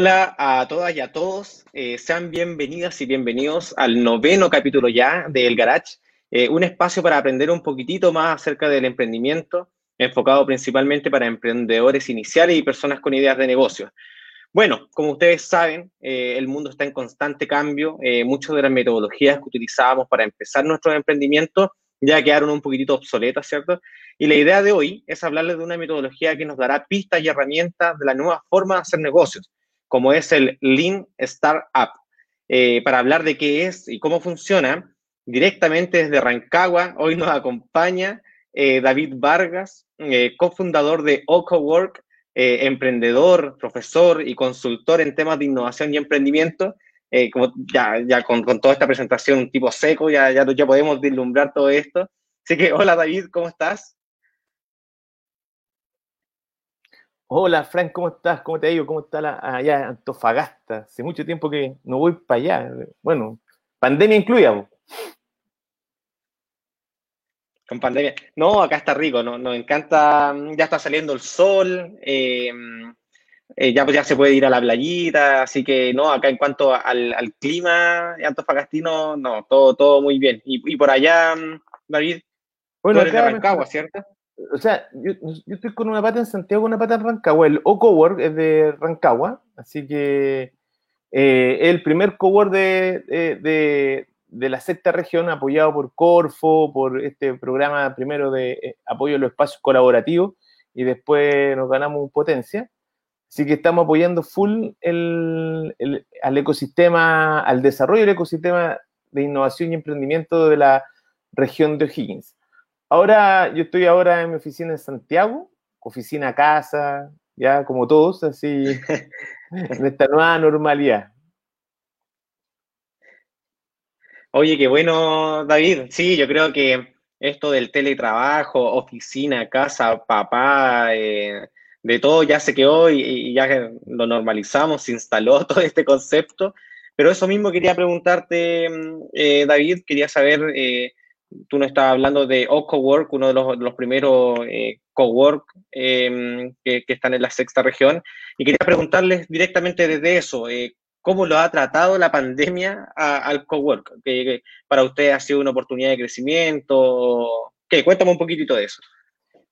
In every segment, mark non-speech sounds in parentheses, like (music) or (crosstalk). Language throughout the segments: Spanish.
Hola a todas y a todos, eh, sean bienvenidas y bienvenidos al noveno capítulo ya de El Garage, eh, un espacio para aprender un poquitito más acerca del emprendimiento, enfocado principalmente para emprendedores iniciales y personas con ideas de negocio. Bueno, como ustedes saben, eh, el mundo está en constante cambio, muchas de las metodologías que utilizábamos para empezar nuestros emprendimientos ya quedaron un poquitito obsoletas, ¿cierto? Y la idea de hoy es hablarles de una metodología que nos dará pistas y herramientas de la nueva forma de hacer negocios como es el Lean Startup. Eh, para hablar de qué es y cómo funciona, directamente desde Rancagua, hoy nos acompaña eh, David Vargas, eh, cofundador de OcoWork, emprendedor, profesor y consultor en temas de innovación y emprendimiento. como ya, con, toda esta presentación, tipo seco, ya, ya, ya podemos vislumbrar todo esto. Así que, hola David, ¿cómo estás? Hola, Frank, ¿cómo estás? ¿Cómo te ha ido? ¿Cómo está la, allá Antofagasta? Hace mucho tiempo que no voy para allá. Bueno, pandemia incluida. Con pandemia. No, acá está rico, ¿no? nos encanta, ya está saliendo el sol, eh, eh, ya, ya se puede ir a la playita, así que no, acá en cuanto al, clima antofagastino, no, todo, todo muy bien. Y, por allá, David, bueno, eres de Rancagua, ¿cierto? O sea, yo, estoy con una pata en Santiago, una pata en Rancagua. El O-Cowork es de Rancagua, así que eh, el primer cowork de, de, la sexta región, apoyado por Corfo, por este programa primero de eh, apoyo a los espacios colaborativos, y después nos ganamos potencia. Así que estamos apoyando full el, al ecosistema, al desarrollo del ecosistema de innovación y emprendimiento de la región de O'Higgins. Ahora, yo estoy ahora en mi oficina en Santiago, oficina casa, ya como todos, así, en esta (laughs) nueva normalidad. Oye, qué bueno, David. Sí, yo creo que esto del teletrabajo, oficina, casa, papá, eh, de todo ya se quedó y, ya lo normalizamos, se instaló (laughs) todo este concepto. Pero eso mismo quería preguntarte, mm, eh, David, quería saber eh, tú nos estabas hablando de OcoWork, uno de los, primeros eh, cowork em, que, están en la sexta región, y quería preguntarles directamente desde eso, eh, ¿cómo lo ha tratado la pandemia al cowork? ¿Que, para usted ha sido una oportunidad de crecimiento? ¿Qué? Cuéntame un poquitito de eso.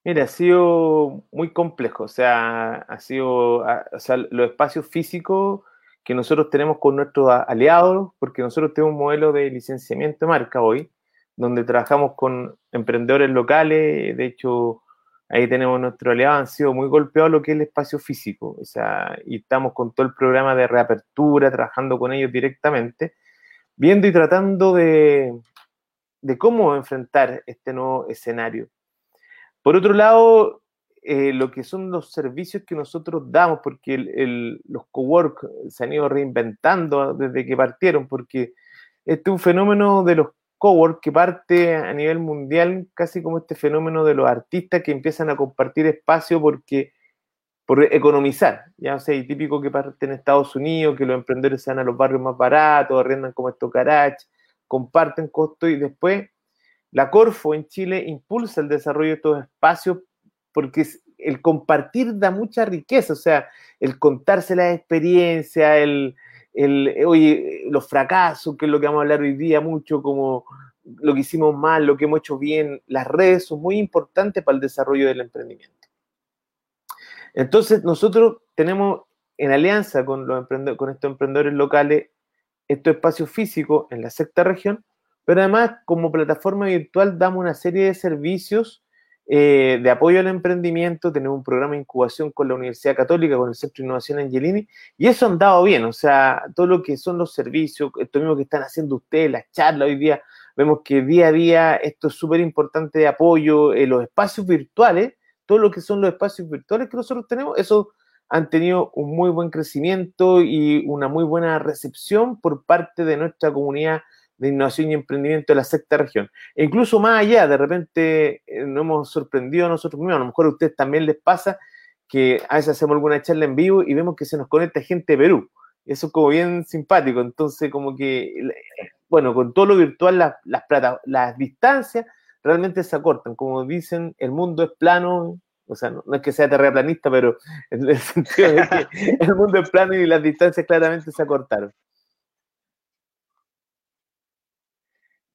Mira, ha sido muy complejo, o sea, ha sido, o sea, los espacios físicos que nosotros tenemos con nuestros aliados, porque nosotros tenemos un modelo de licenciamiento de marca hoy, donde trabajamos con emprendedores locales, de hecho, ahí tenemos nuestro aliado, han sido muy golpeados lo que es el espacio físico, o sea, y estamos con todo el programa de reapertura, trabajando con ellos directamente, viendo y tratando de, de cómo enfrentar este nuevo escenario. Por otro lado, eh, lo que son los servicios que nosotros damos, porque el, los cowork se han ido reinventando desde que partieron, porque este es un fenómeno de los cowork que parte a nivel mundial casi como este fenómeno de los artistas que empiezan a compartir espacio porque por economizar, ya sea, y típico que parte en Estados Unidos, que los emprendedores se van a los barrios más baratos, arrendan como estos garage, comparten costos y después la Corfo en Chile impulsa el desarrollo de estos espacios porque el compartir da mucha riqueza, o sea, el contarse la experiencia, el, el, los fracasos, que es lo que vamos a hablar hoy día mucho, como lo que hicimos mal, lo que hemos hecho bien, las redes son muy importantes para el desarrollo del emprendimiento. Entonces, nosotros tenemos en alianza con, los con estos emprendedores locales estos espacios físicos en la sexta región, pero además como plataforma virtual damos una serie de servicios eh, de apoyo al emprendimiento, tenemos un programa de incubación con la Universidad Católica, con el Centro de Innovación Angelini, y eso han dado bien, o sea, todo lo que son los servicios, esto mismo que están haciendo ustedes, las charlas hoy día, vemos que día a día esto es súper importante de apoyo, en los espacios virtuales, todo lo que son los espacios virtuales que nosotros tenemos, eso han tenido un muy buen crecimiento y una muy buena recepción por parte de nuestra comunidad de innovación y emprendimiento de la sexta región. E incluso más allá, de repente eh, nos hemos sorprendido a nosotros mismos, a lo mejor a ustedes también les pasa que a veces hacemos alguna charla en vivo y vemos que se nos conecta gente de Perú. Eso es como bien simpático. Entonces, como que, bueno, con todo lo virtual, las, las, las distancias realmente se acortan. Como dicen, el mundo es plano O sea, no, es que sea terraplanista, pero en el (laughs) sentido de que (laughs) el mundo es plano y las distancias claramente se acortaron.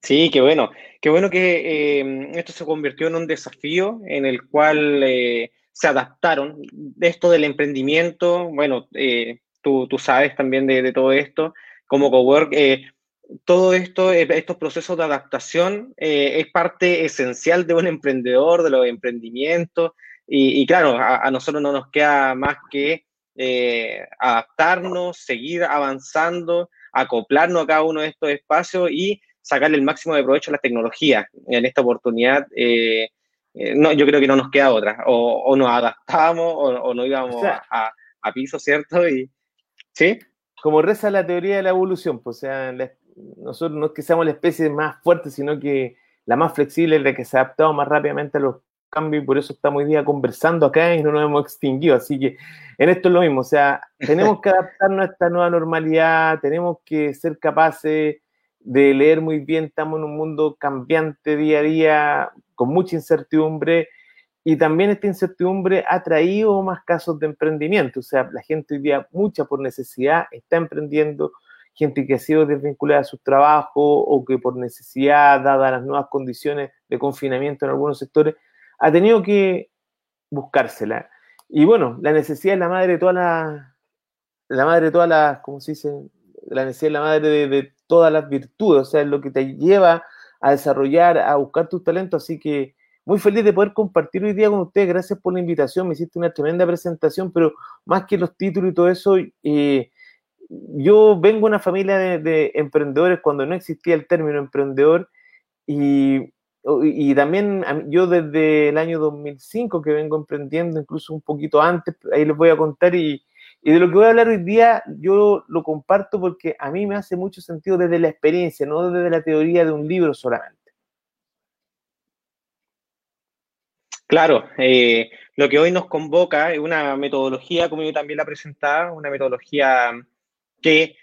Sí, qué bueno. Qué bueno que eh, esto se convirtió en un desafío en el cual eh, se adaptaron. Esto del emprendimiento, bueno, eh, tú, tú, sabes también de, todo esto, como Cowork, todo esto, estos procesos de adaptación es parte esencial de un emprendedor, de los emprendimientos. Y, claro, a, a, nosotros no nos queda más que adaptarnos, seguir avanzando, acoplarnos a cada uno de estos espacios y sacarle el máximo de provecho a las tecnologías. En esta oportunidad, eh, eh, no, yo creo que no nos queda otra. O, nos adaptamos o, no íbamos a, piso, ¿cierto? Y, ¿Sí? Como reza la teoría de la evolución, pues, o sea, nosotros no es que seamos la especie más fuerte, sino que la más flexible, la que se ha adaptado más rápidamente a los cambios y por eso estamos hoy día conversando acá y no nos hemos extinguido. Así que en esto es lo mismo, o sea, tenemos que adaptarnos a esta nueva normalidad, tenemos que ser capaces de leer muy bien, estamos en un mundo cambiante día a día, con mucha incertidumbre, y también esta incertidumbre ha traído más casos de emprendimiento, o sea, la gente hoy día, mucha por necesidad, está emprendiendo, gente que ha sido desvinculada a su trabajo o que por necesidad, dadas las nuevas condiciones de confinamiento en algunos sectores, ha tenido que buscársela. Y bueno, la necesidad es la madre de todas las, la madre de todas las, ¿cómo se dice? La necesidad es la madre de, todas las virtudes, o sea, es lo que te lleva a desarrollar, a buscar tus talentos. Así que muy feliz de poder compartir hoy día con ustedes. Gracias por la invitación, me hiciste una tremenda presentación, pero más que los títulos y todo eso, eh, yo vengo de una familia de, emprendedores cuando no existía el término emprendedor y, y, también yo desde el año 2005 que vengo emprendiendo, incluso un poquito antes, ahí les voy a contar y y de lo que voy a hablar hoy día, yo lo comparto porque a mí me hace mucho sentido desde la experiencia, no desde la teoría de un libro solamente. Claro, eh, lo que hoy nos convoca es una metodología, como yo también la presentaba, una metodología que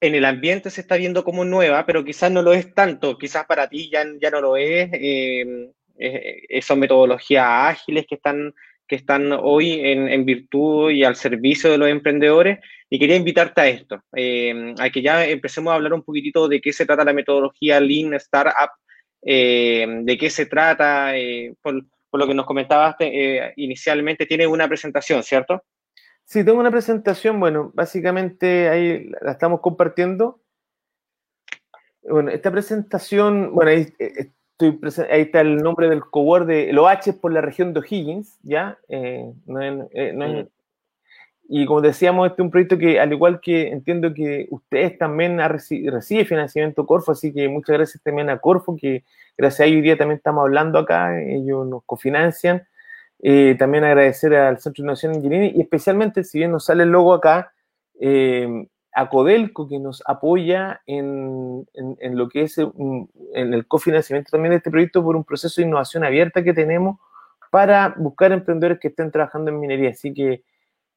en el ambiente se está viendo como nueva, pero quizás no lo es tanto, quizás para ti ya, ya no lo es. Eh, eh, son metodologías ágiles que están que están hoy en, virtud y al servicio de los emprendedores. Y quería invitarte a esto, eh, a que ya empecemos a hablar un poquitito de qué se trata la metodología Lean Startup, eh, de qué se trata, eh, por, lo que nos comentabas inicialmente, tiene una presentación, ¿cierto? Sí, tengo una presentación, bueno, básicamente ahí la estamos compartiendo. Bueno, esta presentación, bueno, ahí ahí está el nombre del cowork de los H por la región de O'Higgins, ¿ya? Eh, eh, y como decíamos, este es un proyecto que, al igual que entiendo que ustedes también reciben recibe financiamiento Corfo, así que muchas gracias también a Corfo, que gracias a ellos hoy día también estamos hablando acá, ellos nos cofinancian. Eh, también agradecer al Centro de Innovación Ingeniería y especialmente, si bien nos sale el logo acá, a Codelco que nos apoya en, en, lo que es en el cofinanciamiento también de este proyecto por un proceso de innovación abierta que tenemos para buscar emprendedores que estén trabajando en minería. Así que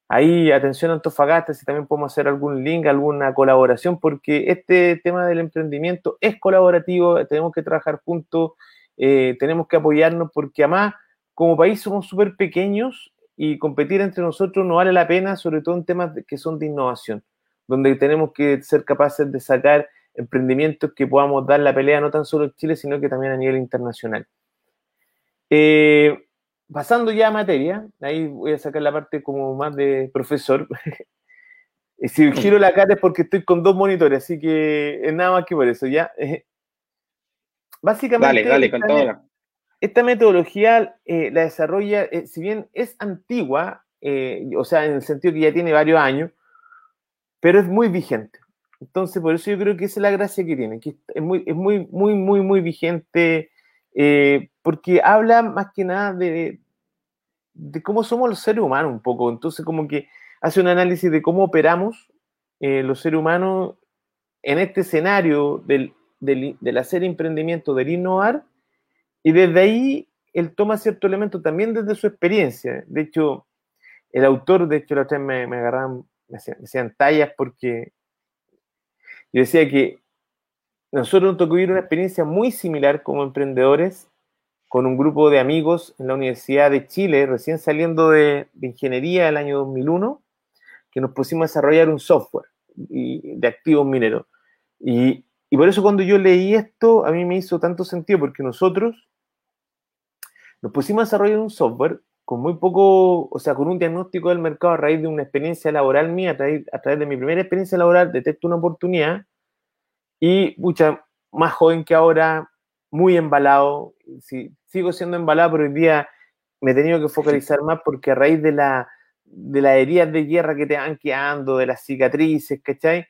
ahí, atención a Antofagasta, si también podemos hacer algún link, alguna colaboración, porque este tema del emprendimiento es colaborativo, tenemos que trabajar juntos, eh, tenemos que apoyarnos, porque además, como país somos súper pequeños y competir entre nosotros no vale la pena, sobre todo en temas que son de innovación donde tenemos que ser capaces de sacar emprendimientos que podamos dar la pelea no tan solo en Chile, sino que también a nivel internacional. Eh, pasando ya a materia, ahí voy a sacar la parte como más de profesor. (laughs) si giro la cara es porque estoy con dos monitores, así que es nada más que por eso, ¿ya? (laughs) Básicamente, dale, dale, esta metodología eh, la desarrolla, eh, si bien es antigua, o sea, en el sentido que ya tiene varios años, pero es muy vigente. Entonces, por eso yo creo que esa es la gracia que tiene, que es muy, es muy, muy, muy, muy vigente, eh, porque habla más que nada de, de cómo somos los seres humanos un poco. Entonces, como que hace un análisis de cómo operamos eh, los seres humanos en este escenario del, del, hacer emprendimiento, del innovar, y desde ahí él toma cierto elemento también desde su experiencia. De hecho, el autor, de hecho, la otra me, me agarraban me hacían, tallas porque yo decía que nosotros nos tocó vivir una experiencia muy similar como emprendedores con un grupo de amigos en la Universidad de Chile, recién saliendo de, ingeniería el año 2001, que nos pusimos a desarrollar un software de activos mineros. Y, y por eso cuando yo leí esto, a mí me hizo tanto sentido, porque nosotros nos pusimos a desarrollar un software con muy poco, o sea, con un diagnóstico del mercado a raíz de una experiencia laboral mía, a través, a través de mi primera experiencia laboral, detecto una oportunidad y, mucha más joven que ahora, muy embalado, sí, sigo siendo embalado, pero hoy día me he tenido que focalizar más porque a raíz de, la, de las heridas de guerra que te van quedando, de las cicatrices, ¿cachai?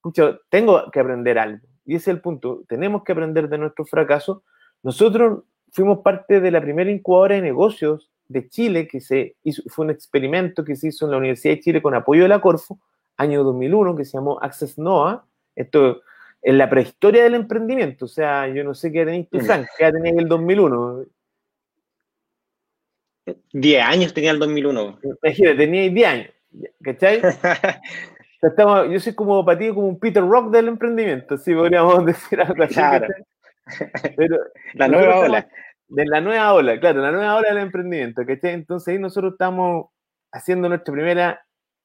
Pucha, tengo que aprender algo. Y ese es el punto. Tenemos que aprender de nuestros fracasos. Nosotros fuimos parte de la primera incubadora de negocios de Chile, que se hizo, fue un experimento que se hizo en la Universidad de Chile con apoyo de la Corfo, año 2001, que se llamó Access NOAA. Esto en la prehistoria del emprendimiento. O sea, yo no sé qué tenéis tú, Frank, qué tenéis en el 2001. 10 años tenía el 2001. Imagínate, teníais 10 años. ¿Cachai? (laughs) Estamos, yo soy como para ti, como un Peter Rock del emprendimiento, si podríamos (laughs) decir algo así. Claro. Pero la nueva ola. De la nueva ola, claro, la nueva ola del emprendimiento, ¿cachai? Entonces ahí nosotros estamos haciendo nuestro primer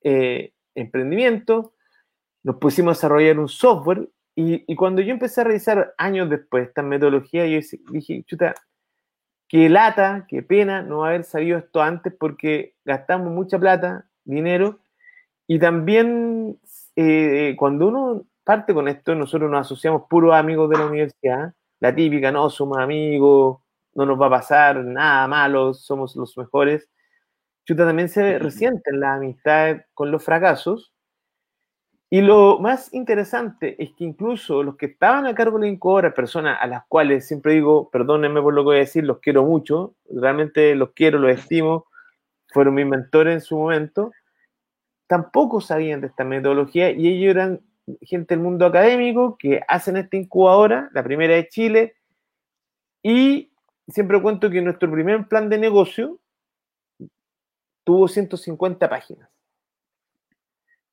eh, emprendimiento, nos pusimos a desarrollar un software y, cuando yo empecé a revisar años después esta metodología, yo dije, chuta, qué lata, qué pena no haber sabido esto antes porque gastamos mucha plata, dinero, y también eh, cuando uno parte con esto, nosotros nos asociamos puros amigos de la universidad, la típica, no, somos amigos, no nos va a pasar nada malo, somos los mejores. Chuta, también se resiente la amistad con los fracasos y lo más interesante es que incluso los que estaban a cargo de la incubadora, personas a las cuales siempre digo, perdónenme por lo que voy a decir, los quiero mucho, realmente los quiero, los estimo, fueron mis mentores en su momento, tampoco sabían de esta metodología y ellos eran gente del mundo académico que hacen esta incubadora, la primera de Chile, y siempre cuento que nuestro primer plan de negocio tuvo 150 páginas.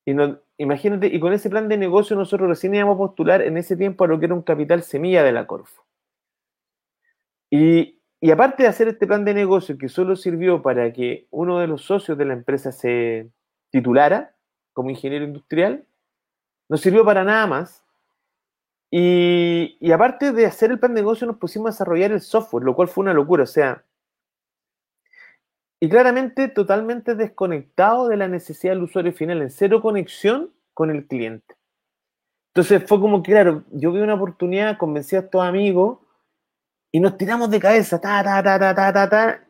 Y imagínate, y con ese plan de negocio nosotros recién íbamos a postular en ese tiempo a lo que era un capital semilla de la Corfo. Y, y aparte de hacer este plan de negocio que solo sirvió para que uno de los socios de la empresa se titulara como ingeniero industrial, no sirvió para nada más. Y, aparte de hacer el plan de negocio, nos pusimos a desarrollar el software, lo cual fue una locura. O sea, y claramente totalmente desconectado de la necesidad del usuario final, en cero conexión con el cliente. Entonces fue como que, claro, yo vi una oportunidad, convencí a estos amigos y nos tiramos de cabeza, ta, ta, ta, ta, ta, ta, ta,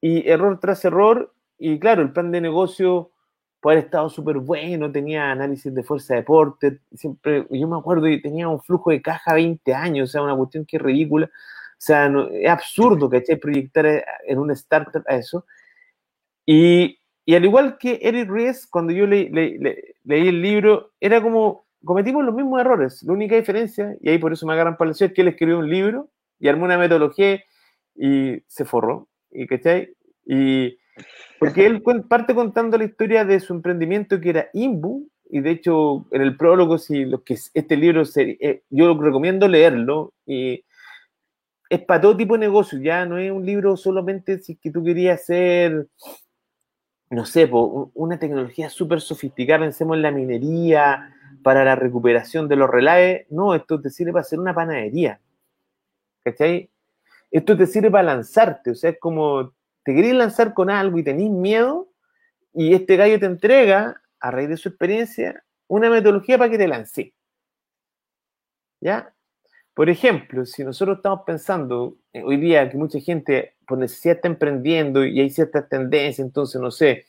y error tras error, y claro, el plan de negocio puede haber estado súper bueno, tenía análisis de fuerza de deporte, siempre, yo me acuerdo y tenía un flujo de caja 20 años, o sea, una cuestión que es ridícula, o sea, es absurdo, (laughs) ¿cachai? Proyectar en una startup a eso. Y, y al igual que Eric Ries, cuando yo leí el libro, era como, cometimos los mismos errores. La única diferencia, y ahí por eso me agarran para es que él escribió un libro y armó una metodología y se forró. ¿Y cachai? Y porque él parte contando la historia de su emprendimiento que era Imbu, y de hecho en el prólogo, si lo que este libro, eh, yo recomiendo leerlo, y es para todo tipo de negocio, ya no es un libro solamente si que tú querías hacer, no sé, una tecnología súper sofisticada, pensemos en la minería, para la recuperación de los relaves, no, esto te sirve para hacer una panadería, ¿cachai? Esto te sirve para lanzarte, o sea, es como te querés lanzar con algo y tenés miedo, y este gallo te entrega, a raíz de su experiencia, una metodología para que te lance. ¿Ya? Por ejemplo, si nosotros estamos pensando eh, hoy día que mucha gente por necesidad está emprendiendo y hay ciertas tendencias, entonces no sé,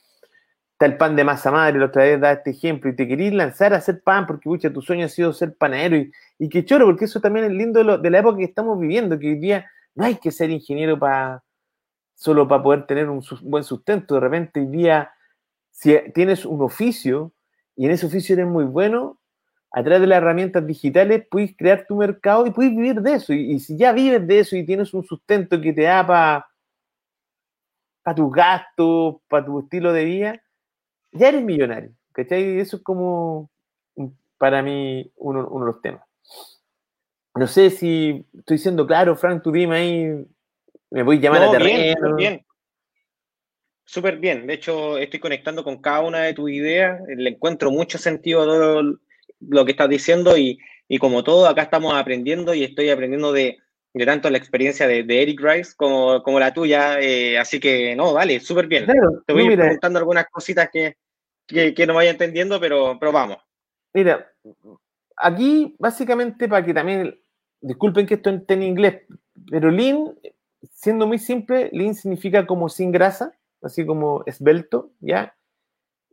está el pan de masa madre, la otra vez da este ejemplo, y te querís lanzar a hacer pan porque mucha tu sueño ha sido ser panadero y, y qué choro, porque eso también es lindo de, la época que estamos viviendo, que hoy día no hay que ser ingeniero para solo para poder tener un buen sustento, de repente hoy día si tienes un oficio y en ese oficio eres muy bueno, a través de las herramientas digitales puedes crear tu mercado y puedes vivir de eso. Y, si ya vives de eso y tienes un sustento que te da para para tus gastos, para tu estilo de vida, ya eres millonario. ¿Cachai? Eso es como para mí uno, uno de los temas. no sé si estoy siendo claro, Frank, tú dime ahí, me voy a llamar a. Bien, bien. Súper bien. De hecho, estoy conectando con cada una de tus ideas. Le encuentro mucho sentido a todo lo que estás diciendo y, como todo, acá estamos aprendiendo y estoy aprendiendo de, tanto la experiencia de, Eric Rice como, como la tuya. Eh, así que, no, vale, súper bien. Te voy preguntando algunas cositas que, que, no vaya entendiendo, pero, pero vamos. Mira, aquí básicamente para que también, disculpen que esto esté en inglés, pero lean, siendo muy simple, lean significa como sin grasa, así como esbelto, ¿ya?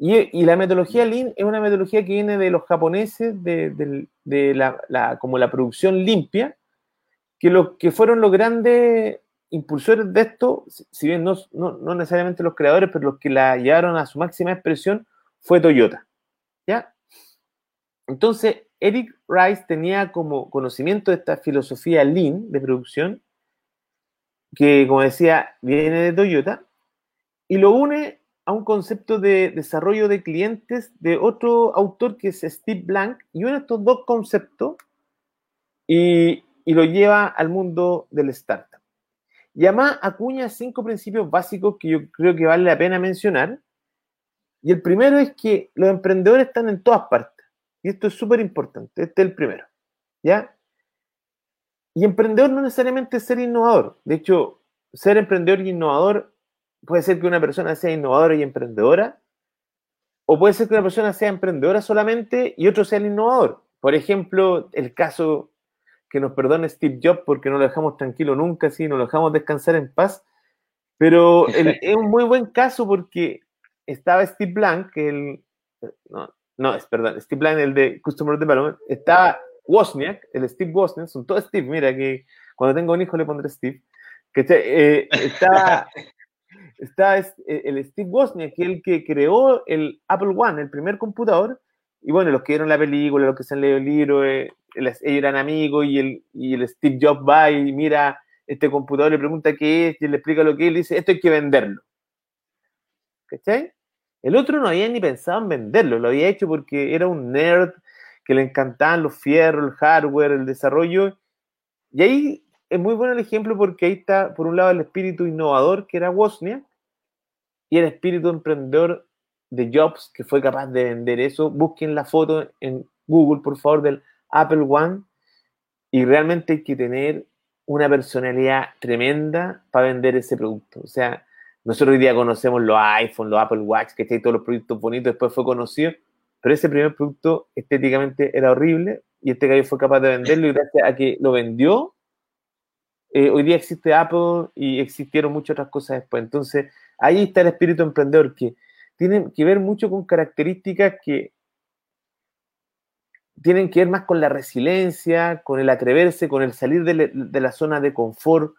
Y, la metodología Lean es una metodología que viene de los japoneses, de, la, como la producción limpia, que, los, que fueron los grandes impulsores de esto, si bien no, no, necesariamente los creadores, pero los que la llevaron a su máxima expresión, fue Toyota. ¿Ya? Entonces, Eric Rice tenía como conocimiento de esta filosofía Lean de producción, que como decía, viene de Toyota, y lo une a un concepto de desarrollo de clientes de otro autor que es Steve Blank, y une estos dos conceptos y, lo lleva al mundo del startup. Y además acuña cinco principios básicos que yo creo que vale la pena mencionar. Y el primero es que los emprendedores están en todas partes. Y esto es súper importante. Este es el primero. ¿Ya? Y emprendedor no necesariamente ser innovador. De hecho, ser emprendedor y innovador puede ser que una persona sea innovadora y emprendedora, o puede ser que una persona sea emprendedora solamente y otro sea el innovador. Por ejemplo, el caso que nos perdone Steve Jobs porque no lo dejamos tranquilo nunca, sí, no lo dejamos descansar en paz, pero (laughs) es un muy buen caso porque estaba Steve Blank, el, no, no, es perdón, Steve Blank, el de Customer Development, estaba Wozniak, el Steve Wozniak, son todos Steve, mira que cuando tengo un hijo le pondré Steve, que eh, estaba está (laughs) eh, el Steve Wozniak, que es el que creó el Apple One, el primer computador, y bueno, los que vieron la película, los que se han leído el libro, eh, ellos eran amigos y el, y el Steve Jobs va y mira este computador, le pregunta qué es, y le explica lo que es, y le dice, esto hay que venderlo. ¿Cachai? El otro no había ni pensado en venderlo, lo había hecho porque era un nerd que le encantaban los fierros, el hardware, el desarrollo. Y ahí es muy bueno el ejemplo porque ahí está, por un lado, el espíritu innovador que era Wozniak, y el espíritu emprendedor de Jobs, que fue capaz de vender eso. Busquen la foto en Google, por favor, del Apple One. Y realmente hay que tener una personalidad tremenda para vender ese producto. O sea, nosotros hoy día conocemos los iPhone, los Apple Watch, que todos los productos bonitos, después fue conocido, pero ese primer producto estéticamente era horrible y este gallo fue capaz de venderlo y gracias a que lo vendió, eh, hoy día existe Apple y existieron muchas otras cosas después. Entonces, ahí está el espíritu emprendedor, que tiene que ver mucho con características que tienen que ver más con la resiliencia, con el atreverse, con el salir de, la zona de confort.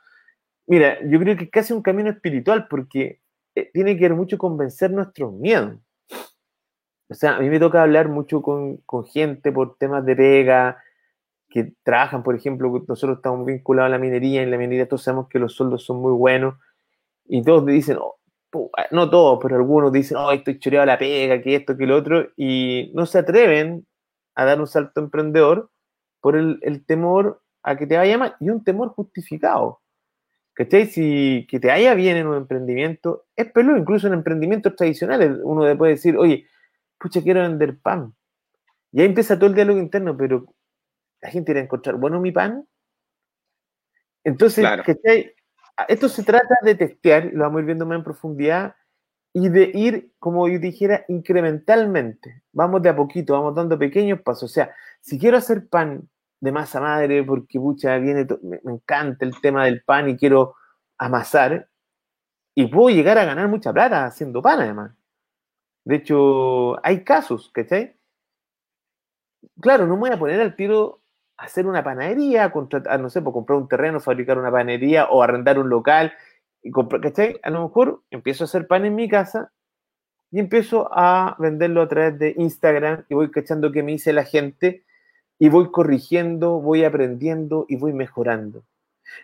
Mira, yo creo que es casi un camino espiritual porque eh, tiene que ver mucho con vencer nuestros miedos. O sea, a mí me toca hablar mucho con, con gente por temas de pega, que trabajan, por ejemplo, nosotros estamos vinculados a la minería, en la minería todos sabemos que los sueldos son muy buenos, y todos dicen, oh, no todos, pero algunos dicen, oh, estoy choreado a la pega, que esto, que lo otro, y no se atreven a dar un salto emprendedor por el, temor a que te vaya mal, y un temor justificado. ¿Cachai? Si que te vaya bien en un emprendimiento, es peludo, incluso en emprendimientos tradicionales, uno puede decir, oye, pucha, quiero vender pan. Y ahí empieza todo el diálogo interno, pero la gente irá a encontrar bueno mi pan. Entonces, esto se trata de testear, lo vamos a ir viendo más en profundidad, y de ir, como yo dijera, incrementalmente. Vamos de a poquito, vamos dando pequeños pasos. O sea, si quiero hacer pan de masa madre, porque mucha viene, me, me encanta el tema del pan y quiero amasar, y puedo llegar a ganar mucha plata haciendo pan además. De hecho, hay casos, ¿cachai? Claro, no me voy a poner al tiro hacer una panadería, contratar, no sé, por pues, comprar un terreno, fabricar una panadería o arrendar un local, y comprar, ¿cachai? A lo mejor empiezo a hacer pan en mi casa y empiezo a venderlo a través de Instagram y voy cachando qué me dice la gente y voy corrigiendo, voy aprendiendo y voy mejorando.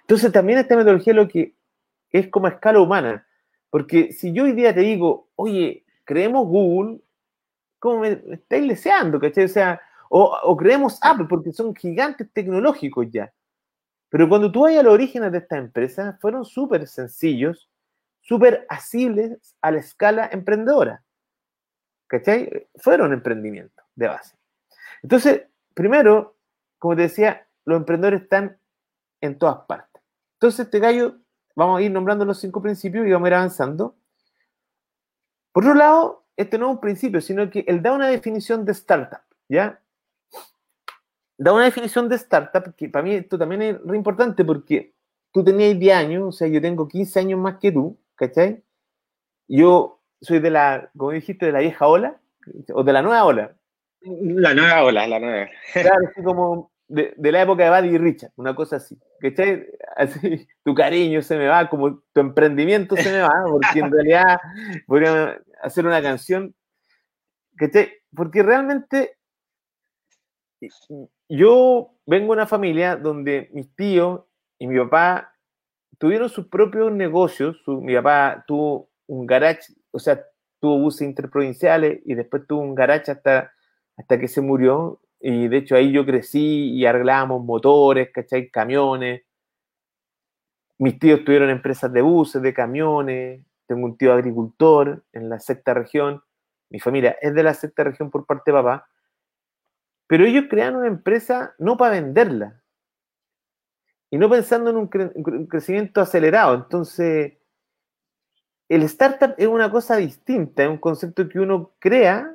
Entonces también esta metodología lo que es como a escala humana, porque si yo hoy día te digo, oye, creemos Google, ¿cómo me, estáis deseando? ¿Cachai? O sea, O, creemos Apple porque son gigantes tecnológicos ya. Pero cuando tú vas a los orígenes de esta empresa, fueron súper sencillos, súper asibles a la escala emprendedora. ¿Cachai? Fueron emprendimientos de base. Entonces, primero, como te decía, los emprendedores están en todas partes. Entonces, este gallo, vamos a ir nombrando los cinco principios y vamos a ir avanzando. Por otro lado, este no es un principio, sino que él da una definición de startup, ¿ya? Da una definición de startup que para mí esto también es re importante porque tú tenías 10 años, o sea, yo tengo 15 años más que tú, ¿cachai? Yo soy de la, como dijiste, de la vieja ola, o de la nueva ola. La nueva ola, la nueva. Claro, así como de, la época de Buddy Richard, una cosa así. ¿Cachai? Así, tu cariño se me va, como tu emprendimiento se me va, porque en realidad podría hacer una canción. ¿Cachai? Porque realmente yo vengo de una familia donde mis tíos y mi papá tuvieron sus propios negocios. mi papá tuvo un garage, o sea, tuvo buses interprovinciales y después tuvo un garage hasta, hasta que se murió y de hecho ahí yo crecí y arreglábamos motores, ¿cachai? Camiones. Mis tíos tuvieron empresas de buses, de camiones. Tengo un tío agricultor en la sexta región. Mi familia es de la sexta región por parte de papá. Pero ellos crearon una empresa no para venderla. Y no pensando en un, un crecimiento acelerado. Entonces, el startup es una cosa distinta, es un concepto que uno crea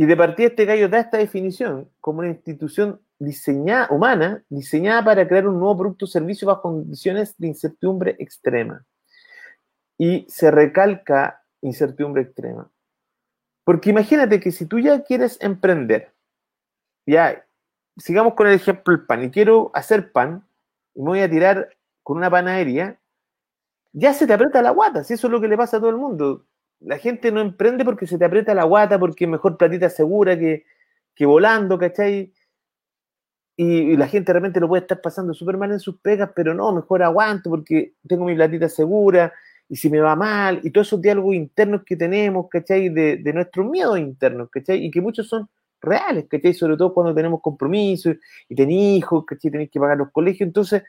y de partida este gallo da esta definición como una institución diseñada, humana, diseñada para crear un nuevo producto o servicio bajo condiciones de incertidumbre extrema. Y se recalca incertidumbre extrema. Porque imagínate que si tú ya quieres emprender, ya, sigamos con el ejemplo del pan, y quiero hacer pan, y me voy a tirar con una panadería, ya se te aprieta la guata, si eso es lo que le pasa a todo el mundo la gente no emprende porque se te aprieta la guata, porque es mejor platita segura que, que volando, ¿cachai? Y, la gente de repente lo puede estar pasando súper mal en sus pegas, pero no, mejor aguanto porque tengo mi platita segura y si me va mal, y todos esos diálogos internos que tenemos, ¿cachai? De, de nuestros miedos internos, ¿cachai? Y que muchos son reales, ¿cachai? Sobre todo cuando tenemos compromisos y tenéis hijos, ¿cachai? Tenéis que pagar los colegios, entonces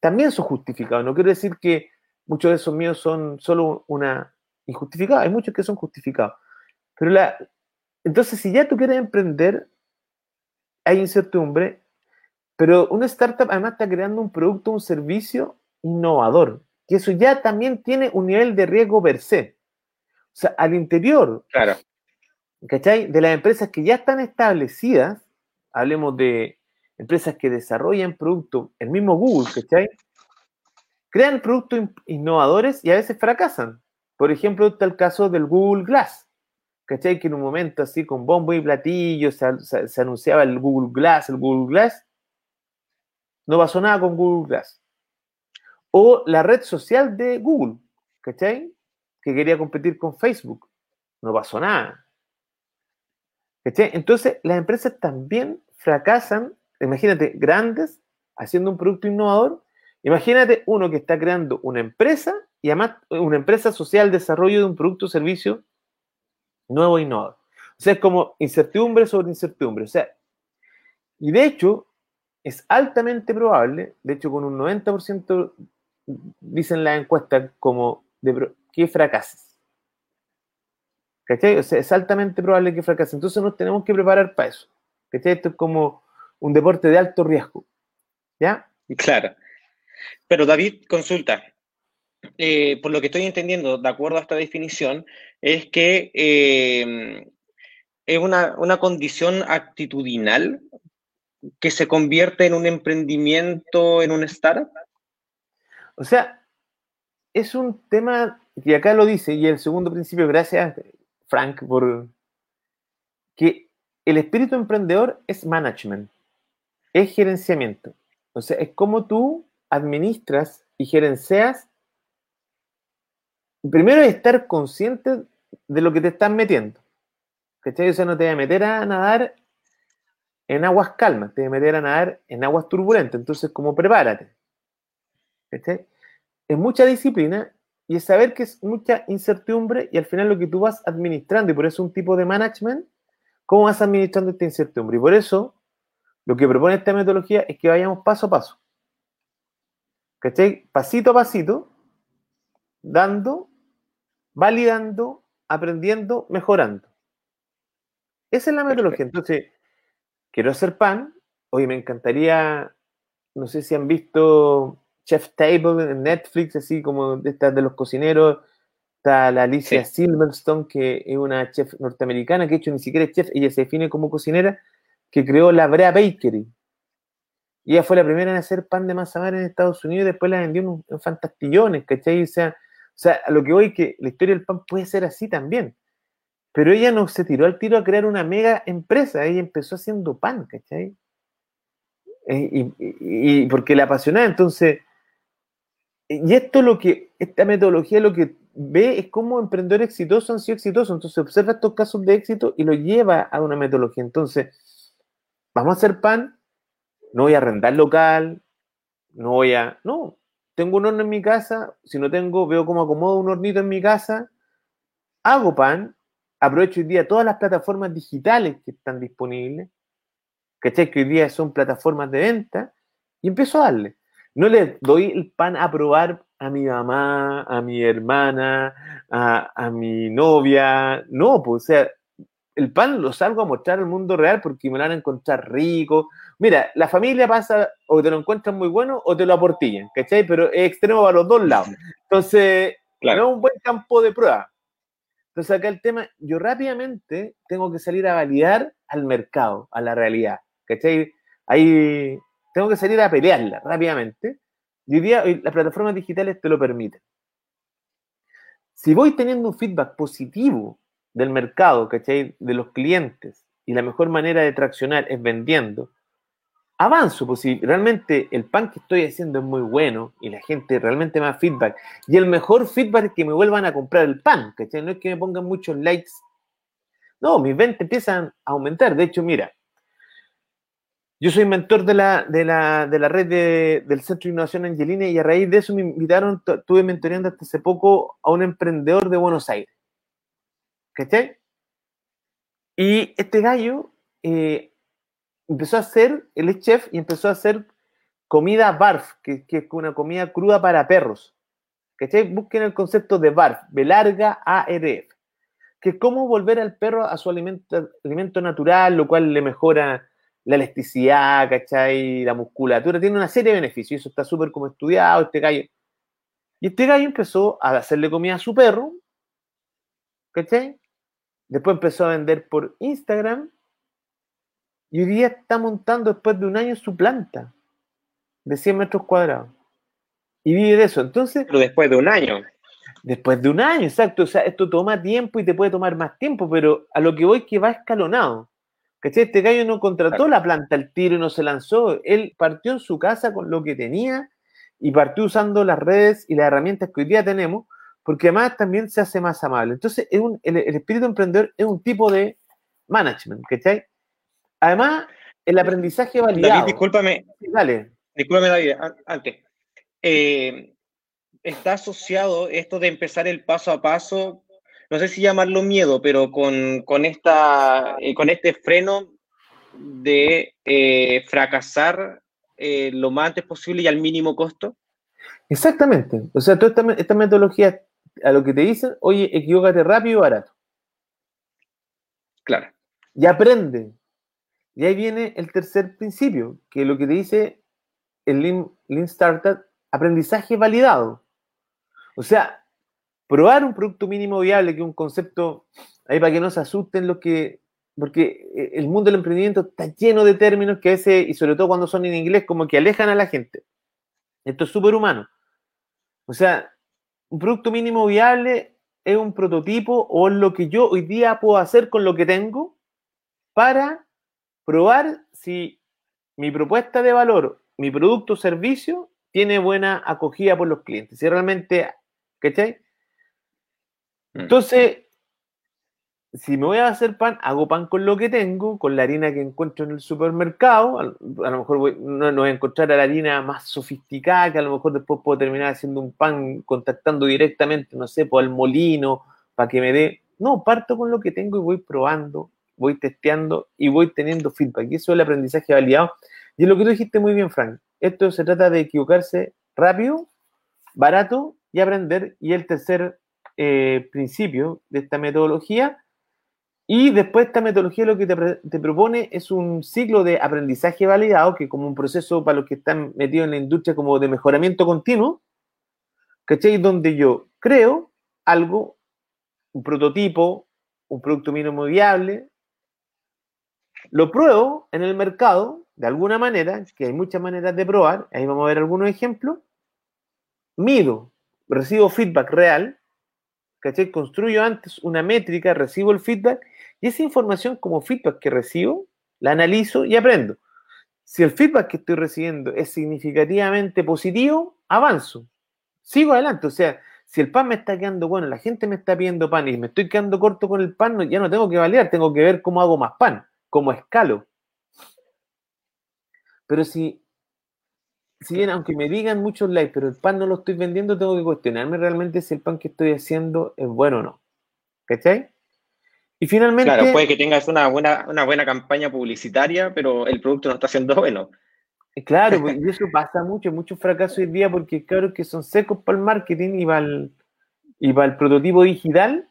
también son justificados. No quiero decir que muchos de esos miedos son solo una, injustificados. Hay muchos que son justificados. Pero la, entonces, si ya tú quieres emprender, hay incertidumbre, pero una startup además está creando un producto, un servicio innovador, que eso ya también tiene un nivel de riesgo per se. O sea, al interior, claro. ¿cachai? De las empresas que ya están establecidas, hablemos de empresas que desarrollan productos, el mismo Google, ¿cachai? Crean productos innovadores y a veces fracasan. Por ejemplo, está el caso del Google Glass. ¿Cachai? Que en un momento así con bombo y platillo se, anunciaba el Google Glass, el Google Glass. No pasó nada con Google Glass. O la red social de Google, ¿cachai? Que quería competir con Facebook. No pasó nada. ¿Cachai? Entonces, las empresas también fracasan, imagínate, grandes, haciendo un producto innovador. Imagínate uno que está creando una empresa y además una empresa social desarrollo de un producto o servicio nuevo e innovador. O sea, es como incertidumbre sobre incertidumbre. O sea, y de hecho, es altamente probable, de hecho, con un 90% dicen la encuesta como que fracases. O sea, es altamente probable que fracases. Entonces nos tenemos que preparar para eso. Esto es como un deporte de alto riesgo. ¿Ya? Claro. Pero David, consulta. Eh, por lo que estoy entendiendo, de acuerdo a esta definición, es que eh, es una, condición actitudinal que se convierte en un emprendimiento, en un startup. O sea, es un tema que acá lo dice, y el segundo principio, gracias Frank por que el espíritu emprendedor es management, es gerenciamiento. O sea, es como tú administras y gerencias primero es estar consciente de lo que te estás metiendo. ¿Cachai? O sea, no te voy a meter a nadar en aguas calmas, te voy a meter a nadar en aguas turbulentas. Entonces, como prepárate. ¿Cachai? Es mucha disciplina y es saber que es mucha incertidumbre y al final lo que tú vas administrando, y por eso un tipo de management, ¿Cómo vas administrando esta incertidumbre? Y por eso, lo que propone esta metodología es que vayamos paso a paso. ¿Cachai? Pasito a pasito, dando, validando, aprendiendo, mejorando. Esa es la metodología. Entonces, quiero hacer pan. Hoy me encantaría, no sé si han visto Chef Table en Netflix, así como de estas de los cocineros. Está la Alicia Silverstone, que es una chef norteamericana, que de hecho ni siquiera es chef, ella se define como cocinera, que creó la Brea Bakery. Y ella fue la primera en hacer pan de masa madre en Estados Unidos y después la vendió en, fantastillones, ¿cachai? O sea, sea, a lo que voy que la historia del pan puede ser así también. Pero ella no se tiró al tiro a crear una mega empresa, ella empezó haciendo pan, ¿cachai? Eh, y, porque le apasionaba, entonces, y esto lo que, esta metodología lo que ve es cómo emprendedores exitosos han sido exitosos, entonces observa estos casos de éxito y lo lleva a una metodología. Entonces, vamos a hacer pan, no voy a arrendar local, no voy a, no, tengo un horno en mi casa, si no tengo, veo cómo acomodo un hornito en mi casa, hago pan, aprovecho hoy día todas las plataformas digitales que están disponibles, ¿cachai? Que hoy día son plataformas de venta, y empiezo a darle. No le doy el pan a probar a mi mamá, a mi hermana, a, mi novia, no, pues, o sea, el pan lo salgo a mostrar al mundo real porque me lo van a encontrar rico. Mira, la familia pasa o te lo encuentran muy bueno o te lo aportillan, ¿cachai? Pero es extremo para los dos lados. Entonces, claro. no es un buen campo de prueba. Entonces acá el tema, yo rápidamente tengo que salir a validar al mercado, a la realidad. ¿Cachai? Ahí tengo que salir a pelearla rápidamente. Y hoy día las plataformas digitales te lo permiten. Si voy teniendo un feedback positivo del mercado, ¿cachai? De los clientes, y la mejor manera de traccionar es vendiendo, avanzo, pues si realmente el pan que estoy haciendo es muy bueno y la gente realmente me da feedback, y el mejor feedback es que me vuelvan a comprar el pan, ¿cachai? No es que me pongan muchos likes. No, mis ventas empiezan a aumentar. De hecho, mira, yo soy mentor de la, de la, de la red del Centro de Innovación Angelina y a raíz de eso me invitaron, estuve mentoreando hasta hace poco a un emprendedor de Buenos Aires. ¿Cachai? Y este gallo eh, empezó a hacer, él es chef y empezó a hacer comida barf, que, es una comida cruda para perros. ¿Cachai? Busquen el concepto de barf, B larga ARF, que es cómo volver al perro a su alimento, alimento natural, lo cual le mejora la elasticidad, ¿cachai? La musculatura, tiene una serie de beneficios, eso está súper como estudiado, este gallo. Y este gallo empezó a hacerle comida a su perro, ¿cachai? Después empezó a vender por Instagram y hoy día está montando después de un año su planta de 100 metros cuadrados. Y vive de eso. Entonces. Pero después de un año. Después de un año, exacto. O sea, esto toma tiempo y te puede tomar más tiempo, pero a lo que voy que va escalonado. ¿Cachai? Este gallo no contrató la planta al tiro y no se lanzó. Él partió en su casa con lo que tenía y partió usando las redes y las herramientas que hoy día tenemos, porque además también se hace más amable. Entonces, es un, el, el, espíritu emprendedor es un tipo de management, ¿cachai? Además, el aprendizaje validado. David, discúlpame. dale. Discúlpame, David, antes. Eh, está asociado esto de empezar el paso a paso, no sé si llamarlo miedo, pero con, con esta, eh, con este freno de eh, fracasar lo más antes posible y al mínimo costo. Exactamente. O sea, toda esta, esta metodología, a lo que te dicen, oye, equivócate rápido y barato. Claro. Y aprende. Y ahí viene el tercer principio, que lo que te dice el Lean, Startup, aprendizaje validado. O sea, probar un producto mínimo viable, que es un concepto, ahí para que no se asusten los que, porque eh, el mundo del emprendimiento está lleno de términos que a veces, y sobre todo cuando son en inglés, como que alejan a la gente. Esto es súper humano. O sea, un producto mínimo viable es un prototipo o es lo que yo hoy día puedo hacer con lo que tengo para probar si mi propuesta de valor, mi producto o servicio tiene buena acogida por los clientes. Si realmente, ¿cachai? Mm. Entonces, si me voy a hacer pan, hago pan con lo que tengo, con la harina que encuentro en el supermercado. A, lo mejor no, voy a encontrar la harina más sofisticada, que a lo mejor después puedo terminar haciendo un pan contactando directamente, no sé, por el molino, para que me dé. No, parto con lo que tengo y voy probando voy testeando y voy teniendo feedback. Y eso es el aprendizaje validado. Y es lo que tú dijiste muy bien, Frank. Esto se trata de equivocarse rápido, barato y aprender. Y el tercer eh, principio de esta metodología. Y después esta metodología lo que te, propone es un ciclo de aprendizaje validado, que como un proceso para los que están metidos en la industria como de mejoramiento continuo, ¿cachai? Donde yo creo algo, un prototipo, un producto mínimo viable, lo pruebo en el mercado de alguna manera, que hay muchas maneras de probar, ahí vamos a ver algunos ejemplos, mido, recibo feedback real, ¿cachai? Construyo antes una métrica, recibo el feedback y esa información como feedback que recibo, la analizo y aprendo. Si el feedback que estoy recibiendo es significativamente positivo, avanzo, sigo adelante. O sea, si el pan me está quedando bueno, la gente me está pidiendo pan y me estoy quedando corto con el pan, ya no tengo que validar, tengo que ver cómo hago más pan, cómo escalo. Pero si si bien aunque me digan muchos likes, pero el pan no lo estoy vendiendo, tengo que cuestionarme realmente si el pan que estoy haciendo es bueno o no. ¿Cachai? Y finalmente... Claro, puede que tengas una buena, una buena campaña publicitaria, pero el producto no está siendo bueno. Eh, claro, pues, (laughs) y eso pasa mucho, muchos fracasos hoy día porque claro que son secos para el marketing y para el, y para el prototipo digital,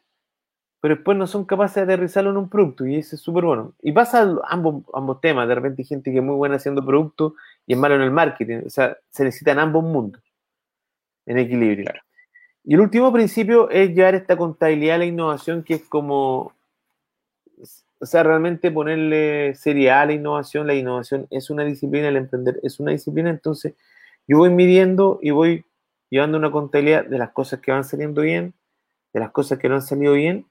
pero después no son capaces de aterrizarlo en un producto y eso es súper bueno. Y pasa ambos, ambos temas, de repente hay gente que es muy buena haciendo productos y es malo en el marketing, o sea, se necesitan ambos mundos en equilibrio. Y el último principio es llevar esta contabilidad a la innovación que es como, o sea, realmente ponerle seriedad a la innovación, la innovación es una disciplina, el emprender es una disciplina, entonces yo voy midiendo y voy llevando una contabilidad de las cosas que van saliendo bien, de las cosas que no han salido bien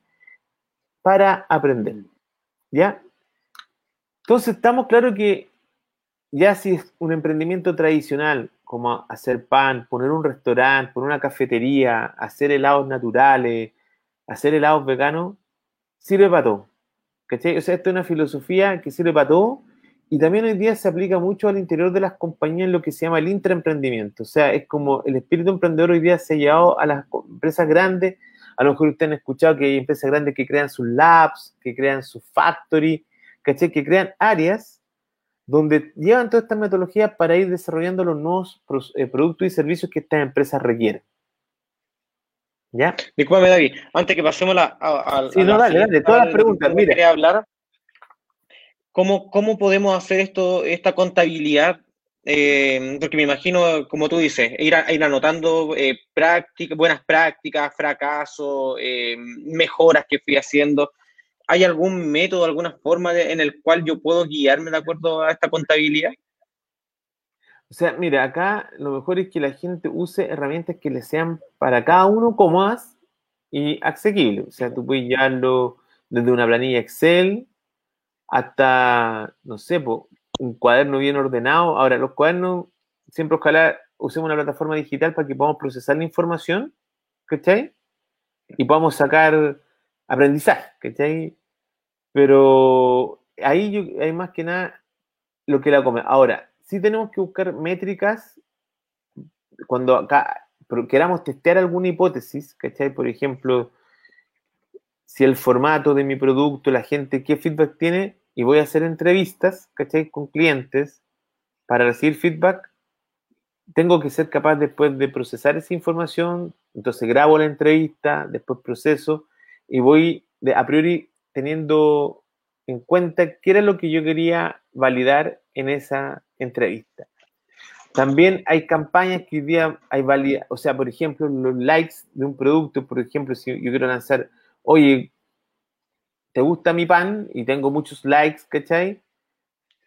para aprender. ¿Ya? Entonces, estamos claros que ya si es un emprendimiento tradicional, como hacer pan, poner un restaurante, poner una cafetería, hacer helados naturales, hacer helados veganos, sirve para todo. ¿Cachai? O sea, esto es una filosofía que sirve para todo y también hoy día se aplica mucho al interior de las compañías en lo que se llama el intraemprendimiento. O sea, es como el espíritu emprendedor hoy día se ha llevado a las empresas grandes a lo mejor ustedes han escuchado que hay empresas grandes que crean sus labs, que crean su factory, ¿caché? Que crean áreas donde llevan todas estas metodologías para ir desarrollando los nuevos eh, productos y servicios que estas empresas requieren. ¿Ya? Disculpame, David, antes que pasemos a, a, sí, no, dale, dale, todas las preguntas, mira. Hablar, ¿cómo, ¿cómo podemos hacer esto, esta contabilidad eh, porque me imagino, como tú dices, ir, anotando eh, buenas prácticas, fracasos, eh, mejoras que fui haciendo. ¿Hay algún método, alguna forma en el cual yo puedo guiarme de acuerdo a esta contabilidad? O sea, mira, acá lo mejor es que la gente use herramientas que le sean para cada uno cómodas y asequibles. O sea, tú puedes llevarlo desde una planilla Excel hasta, no sé, un cuaderno bien ordenado. Ahora, los cuadernos, siempre ojalá usemos una plataforma digital para que podamos procesar la información, ¿cachai? Y podamos sacar aprendizaje, ¿cachai? Pero ahí hay más que nada lo que la come. Ahora, sí tenemos que buscar métricas cuando acá queramos testear alguna hipótesis, ¿cachai? Por ejemplo, si el formato de mi producto, la gente, qué feedback tiene, y voy a hacer entrevistas, ¿cachai? Con clientes para recibir feedback, tengo que ser capaz después de procesar esa información, entonces grabo la entrevista, después proceso y voy de, a priori teniendo en cuenta qué era lo que yo quería validar en esa entrevista. También hay campañas que hoy día hay valida, o sea, por ejemplo, los likes de un producto, por ejemplo, si yo quiero lanzar, oye, te gusta mi pan y tengo muchos likes, ¿cachai?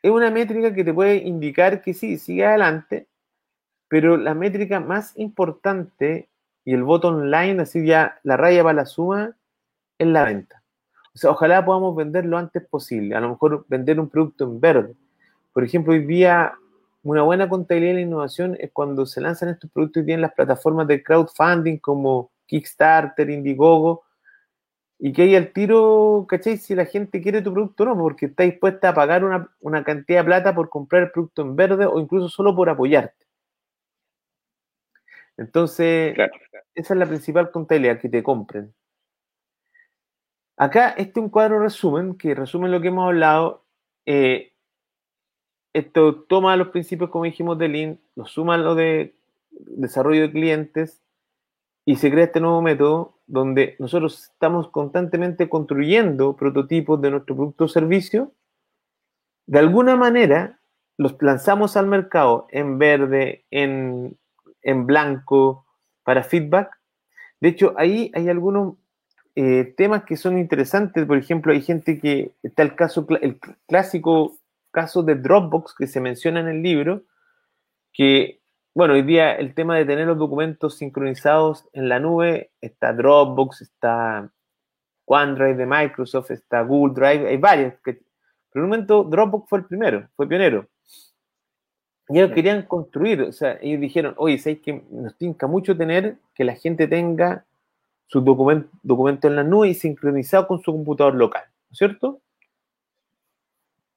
Es una métrica que te puede indicar que sí, sigue adelante, pero la métrica más importante y el voto online, así ya la raya para la suma, es la venta. O sea, ojalá podamos vender lo antes posible. A lo mejor vender un producto en verde. Por ejemplo, hoy día una buena contabilidad de la innovación es cuando se lanzan estos productos y tienen las plataformas de crowdfunding como Kickstarter, Indiegogo, y que hay al tiro, ¿cachai? Si la gente quiere tu producto o no, porque está dispuesta a pagar una, cantidad de plata por comprar el producto en verde o incluso solo por apoyarte. Entonces, esa es la principal contabilidad, que te compren. Acá este es un cuadro resumen que resume lo que hemos hablado. Eh, esto toma los principios, como dijimos, de Lean, lo suma lo de desarrollo de clientes y se crea este nuevo método donde nosotros estamos constantemente construyendo prototipos de nuestro producto o servicio. De alguna manera, los lanzamos al mercado en verde, en, en blanco, para feedback. De hecho, ahí hay algunos eh, temas que son interesantes. Por ejemplo, hay gente que está el caso, el clásico caso de Dropbox que se menciona en el libro, que, bueno, hoy día el tema de tener los documentos sincronizados en la nube, está Dropbox, está OneDrive de Microsoft, está Google Drive, hay varios. Que, pero en un momento Dropbox fue el primero, fue pionero. Y ellos querían construir, o sea, ellos dijeron, oye, ¿sabes que nos tinca mucho tener que la gente tenga sus documentos en la nube y sincronizado con su computador local, ¿no es cierto?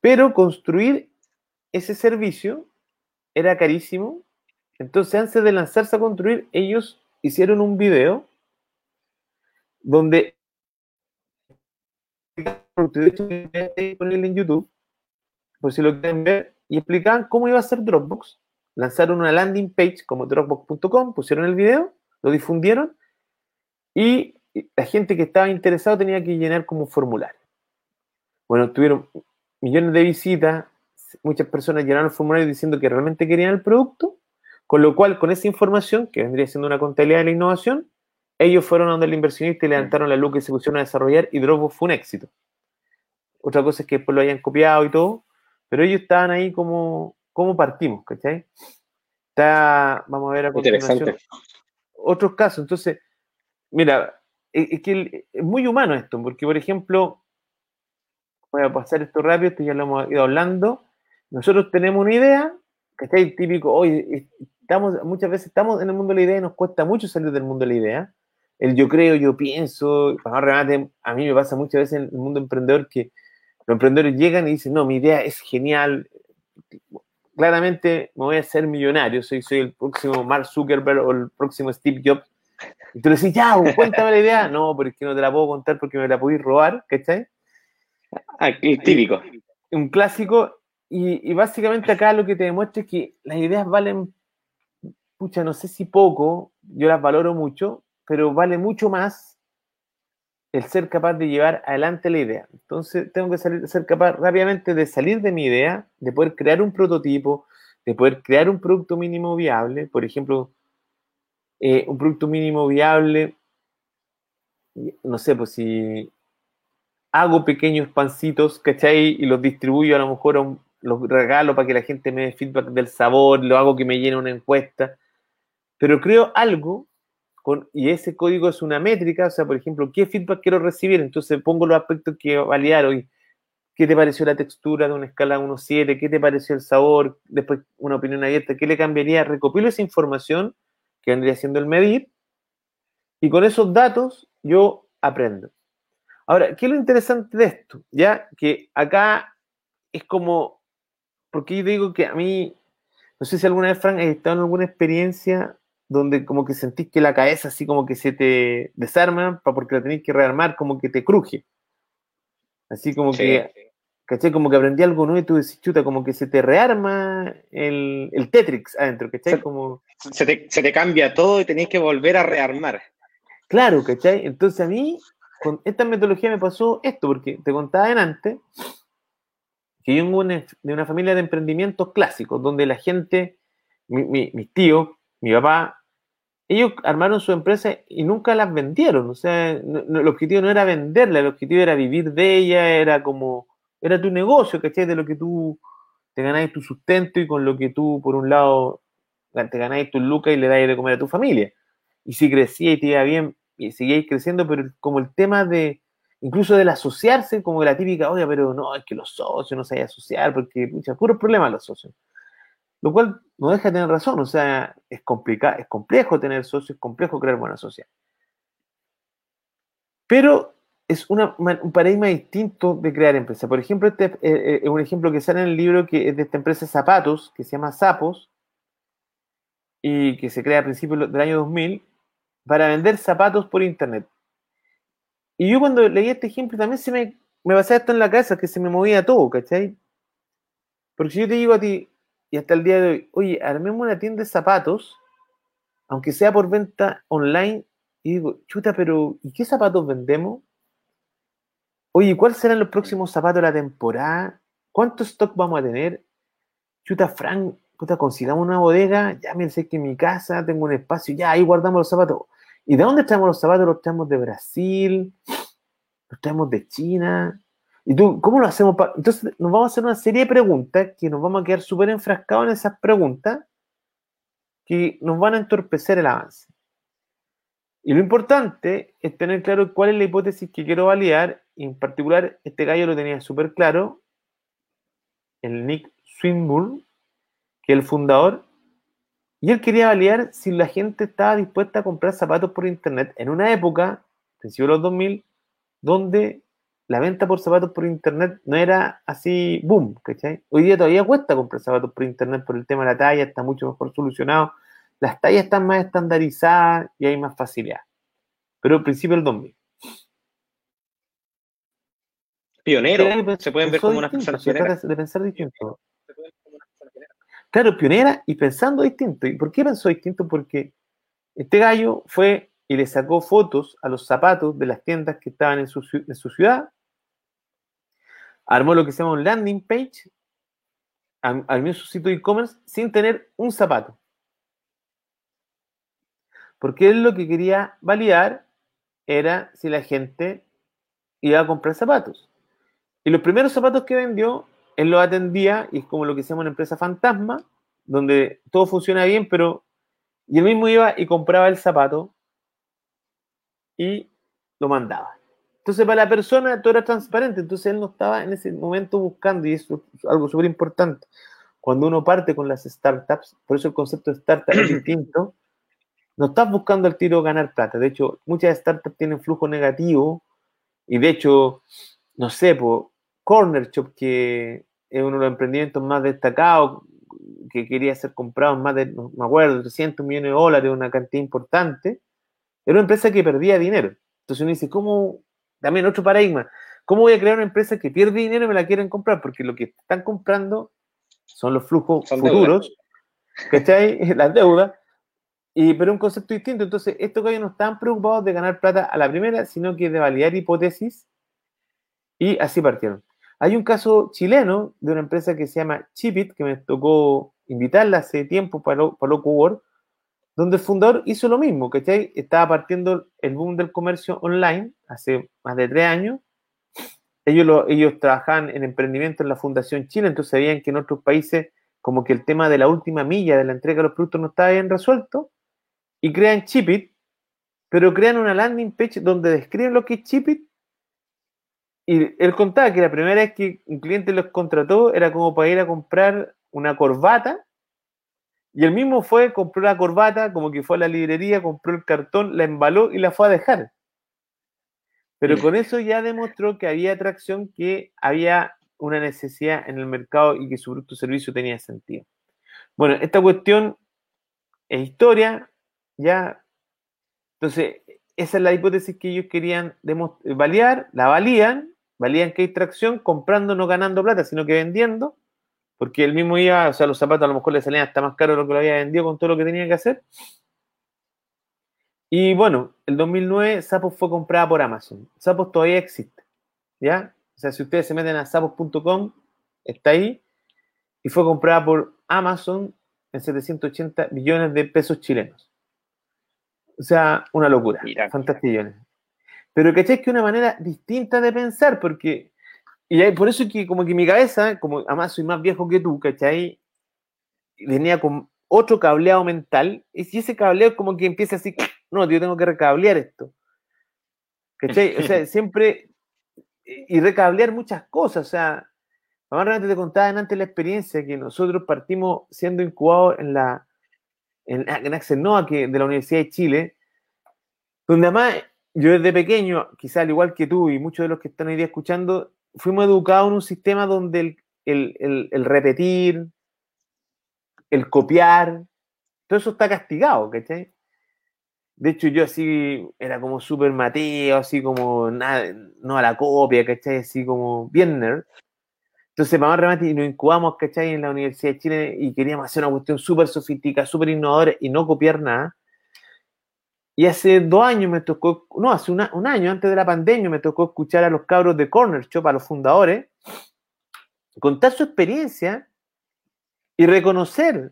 Pero construir ese servicio era carísimo. Entonces, antes de lanzarse a construir, ellos hicieron un video donde en YouTube, por si lo quieren ver, y explicaban cómo iba a ser Dropbox. Lanzaron una landing page como dropbox.com, pusieron el video, lo difundieron y la gente que estaba interesada tenía que llenar como un formulario. Bueno, tuvieron millones de visitas, muchas personas llenaron el formulario diciendo que realmente querían el producto, con lo cual, con esa información, que vendría siendo una contabilidad de la innovación, ellos fueron a donde el inversionista y levantaron la luz que se pusieron a desarrollar y Dropbox fue un éxito. Otra cosa es que después lo hayan copiado y todo, pero ellos estaban ahí como, como partimos, ¿cachai? Está, vamos a ver a continuación otros casos. Entonces, mira, es que es muy humano esto, porque por ejemplo, voy a pasar esto rápido, esto ya lo hemos ido hablando. Nosotros tenemos una idea, que está ahí típico, hoy estamos, muchas veces estamos en el mundo de la idea y nos cuesta mucho salir del mundo de la idea. El yo creo, yo pienso, a mí me pasa muchas veces en el mundo emprendedor que los emprendedores llegan y dicen, no, mi idea es genial, claramente me voy a ser millonario, soy, soy el próximo Mark Zuckerberg o el próximo Steve Jobs. Y tú le dices, ya, cuéntame la idea. No, pero es que no te la puedo contar porque me la podéis robar, ¿cachai? Ah, típico. Un clásico. Y, básicamente acá lo que te demuestra es que las ideas valen, pucha, no sé si poco, yo las valoro mucho, pero vale mucho más el ser capaz de llevar adelante la idea. Entonces tengo que salir, ser capaz rápidamente de salir de mi idea, de poder crear un prototipo, de poder crear un producto mínimo viable, por ejemplo, eh, un producto mínimo viable, no sé, pues si hago pequeños pancitos, ¿cachai? Y los distribuyo a lo mejor, los regalo para que la gente me dé feedback del sabor, lo hago que me llene una encuesta, pero creo algo y ese código es una métrica, o sea, por ejemplo, ¿qué feedback quiero recibir? Entonces pongo los aspectos que validar hoy. ¿Qué te pareció la textura de una escala 1-7? ¿Qué te pareció el sabor? Después una opinión abierta. ¿Qué le cambiaría? Recopilo esa información que vendría siendo el medir y con esos datos yo aprendo. Ahora, ¿qué es lo interesante de esto? Ya que acá es como, porque yo digo que a mí, no sé si alguna vez, Frank, has estado en alguna experiencia donde como que sentís que la cabeza así como que se te desarma porque la tenés que rearmar, como que te cruje. Así como que, ¿cachai? Como que aprendí algo nuevo y tú decís, chuta, como que se te rearma el, el Tetrix adentro, ¿cachai? Como... Se, te, se te cambia todo y tenés que volver a rearmar. Claro, ¿cachai? Entonces a mí con esta metodología me pasó esto, porque te contaba antes que yo vengo de una familia de emprendimientos clásicos, donde la gente, mis tíos, mi papá, ellos armaron su empresa y nunca las vendieron. O sea, el objetivo no era venderla, el objetivo era vivir de ella, era como, era tu negocio, ¿cachai? De lo que tú te ganáis tu sustento y con lo que tú, por un lado, te ganáis tu lucas y le dais de comer a tu familia. Y si crecía y te iba bien, y creciendo, pero como el tema de, incluso del asociarse, como la típica, oye, pero no, es que los socios no se asociar, porque, pucha, puro problema los socios. Lo cual no deja de tener razón, o sea, es complicado, es complejo tener socios, es complejo crear buena sociedad. Pero es un paradigma distinto de crear empresas. Por ejemplo, este eh, eh, es un ejemplo que sale en el libro que es de esta empresa Zapatos, que se llama Zapos, y que se crea a principios del año 2000, para vender zapatos por internet. Y yo cuando leí este ejemplo también se me, me pasaba esto en la casa, que se me movía todo, ¿cachai? Porque si yo te digo a ti, y hasta el día de hoy, oye, armemos una tienda de zapatos, aunque sea por venta online, y digo, chuta, pero ¿y qué zapatos vendemos? Oye, ¿cuáles serán los próximos zapatos de la temporada? ¿Cuánto stock vamos a tener? Chuta, Frank, puta, consigamos una bodega, ya me sé que en mi casa tengo un espacio, ya ahí guardamos los zapatos. ¿Y de dónde traemos los zapatos? Los traemos de Brasil, los traemos de China. ¿Y tú, cómo lo hacemos? Entonces, nos vamos a hacer una serie de preguntas que nos vamos a quedar súper enfrascados en esas preguntas que nos van a entorpecer el avance. Y lo importante es tener claro cuál es la hipótesis que quiero validar. Y en particular, este gallo lo tenía súper claro, el Nick Swinburne, que es el fundador, y él quería validar si la gente estaba dispuesta a comprar zapatos por internet en una época, principios de los 2000, donde la venta por zapatos por internet no era así boom, ¿cachai? Hoy día todavía cuesta comprar zapatos por internet por el tema de la talla, está mucho mejor solucionado, las tallas están más estandarizadas y hay más facilidad. Pero al principio del 2000. Pionero, se pueden ver como una persona de pensar distinto. Claro, pionera y pensando distinto. ¿Y por qué pensó distinto? Porque este gallo fue y le sacó fotos a los zapatos de las tiendas que estaban en su, ciudad, armó lo que se llama un landing page, armó su sitio e-commerce sin tener un zapato. Porque él lo que quería validar era si la gente iba a comprar zapatos. Y los primeros zapatos que vendió él lo atendía y es como lo que se llama una empresa fantasma, donde todo funciona bien, pero y él mismo iba y compraba el zapato y lo mandaba. Entonces, para la persona todo era transparente, entonces él no estaba en ese momento buscando, y eso es algo súper importante. Cuando uno parte con las startups, por eso el concepto de startup es (clears throat) distinto, no estás buscando el tiro ganar plata. De hecho, muchas startups tienen flujo negativo, y de hecho, no sé, por Corner Shop, que es uno de los emprendimientos más destacados, que quería ser comprado en más de, no me acuerdo, 300 millones de dólares, una cantidad importante, era una empresa que perdía dinero. Entonces uno dice, ¿cómo? También otro paradigma. ¿Cómo voy a crear una empresa que pierde dinero y me la quieren comprar? Porque lo que están comprando son los flujos futuros, ¿cachai? (laughs) Las deudas. Y, pero un concepto distinto. Entonces, estos gallos no están preocupados de ganar plata a la primera, sino que de validar hipótesis. Y así partieron. Hay un caso chileno de una empresa que se llama Chipit, que me tocó invitarla hace tiempo para, para Loco donde el fundador hizo lo mismo, ¿cachai? Estaba partiendo el boom del comercio online hace más de tres años. Ellos, ellos trabajaban en emprendimiento en la Fundación Chile, entonces sabían que en otros países como que el tema de la última milla de la entrega de los productos no estaba bien resuelto, y crean Chipit, pero crean una landing page donde describen lo que es Chipit y él contaba que la primera vez que un cliente los contrató era como para ir a comprar una corbata. Y él mismo fue, compró la corbata, como que fue a la librería, compró el cartón, la embaló y la fue a dejar. Pero con eso ya demostró que había atracción, que había una necesidad en el mercado y que su producto servicio tenía sentido. Bueno, esta cuestión es historia, ya. Entonces, esa es la hipótesis que ellos querían validar, la valían, valían que hay tracción comprando, no ganando plata, sino que vendiendo, porque él mismo iba, o sea, los zapatos a lo mejor le salían hasta más caro de lo que lo había vendido con todo lo que tenía que hacer. Y bueno, el 2009 Zappos fue comprada por Amazon. Zappos todavía existe, ¿ya? O sea, si ustedes se meten a zappos.com, está ahí, y fue comprada por Amazon en 780 millones de pesos chilenos. O sea, una locura. Fantastillones. Pero ¿cachai? Que una manera distinta de pensar, porque. Y por eso que, como que mi cabeza, como además soy más viejo que tú, ¿cachai? Venía con otro cableado mental, y si ese cableado como que empieza así, no, yo tengo que recablear esto. ¿Cachai? O sea, (laughs) siempre. Y recablear muchas cosas, o sea. Mamá realmente te contaba antes la experiencia que nosotros partimos siendo incubados en la en, en Axel Noa, que, de la Universidad de Chile, donde además yo desde pequeño, quizá al igual que tú y muchos de los que están hoy día escuchando, fuimos educados en un sistema donde el, repetir, el copiar, todo eso está castigado, ¿cachai? De hecho, yo así era como súper Mateo, así como nada, no a la copia, ¿cachai? Así como bien nerd. Entonces, para más y nos incubamos, ¿cachai? En la Universidad de Chile y queríamos hacer una cuestión súper sofisticada, súper innovadora y no copiar nada. Y hace dos años me tocó, no, hace un año antes de la pandemia, me tocó escuchar a los cabros de Corner Shop, a los fundadores, contar su experiencia y reconocer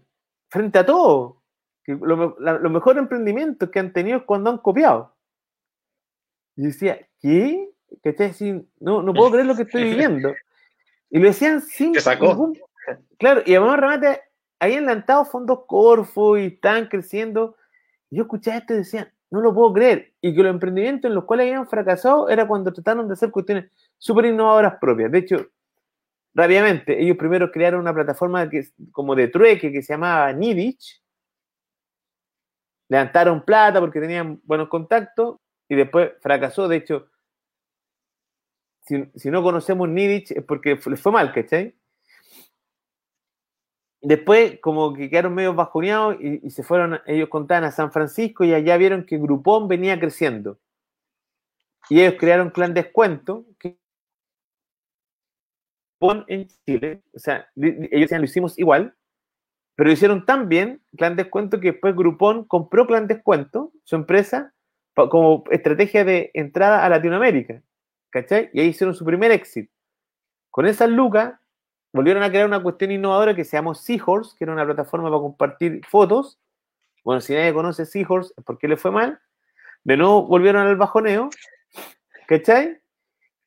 frente a todo que los mejores emprendimientos que han tenido es cuando han copiado. Y decía, ¿qué? ¿Cachai? No, no puedo creer lo que estoy viviendo. Y lo decían sin. sacó? Claro, y además realmente habían lanzado fondos Corfo y están creciendo. Yo escuchaba esto y decía, no lo puedo creer. Y que los emprendimientos en los cuales habían fracasado era cuando trataron de hacer cuestiones súper innovadoras propias. De hecho, rápidamente, ellos primero crearon una plataforma que, como de trueque que se llamaba Nidich. Levantaron plata porque tenían buenos contactos y después fracasó. De hecho, si, no conocemos Nidich es porque les fue mal, ¿cachai? Después, como que quedaron medio bajoneados y, se fueron, ellos contaban a San Francisco y allá vieron que Groupon venía creciendo. Y ellos crearon Clan Descuento, que en Chile, o sea, ellos decían, lo hicimos igual, pero lo hicieron tan bien, Clan Descuento, que después Groupon compró Clan Descuento, su empresa, como estrategia de entrada a Latinoamérica. ¿cachai? Y ahí hicieron su primer éxito. Con esas lucas, volvieron a crear una cuestión innovadora que se llamó Seahorse, que era una plataforma para compartir fotos. Bueno, si nadie conoce Seahorse, es porque le fue mal. De nuevo volvieron al bajoneo, ¿cachai?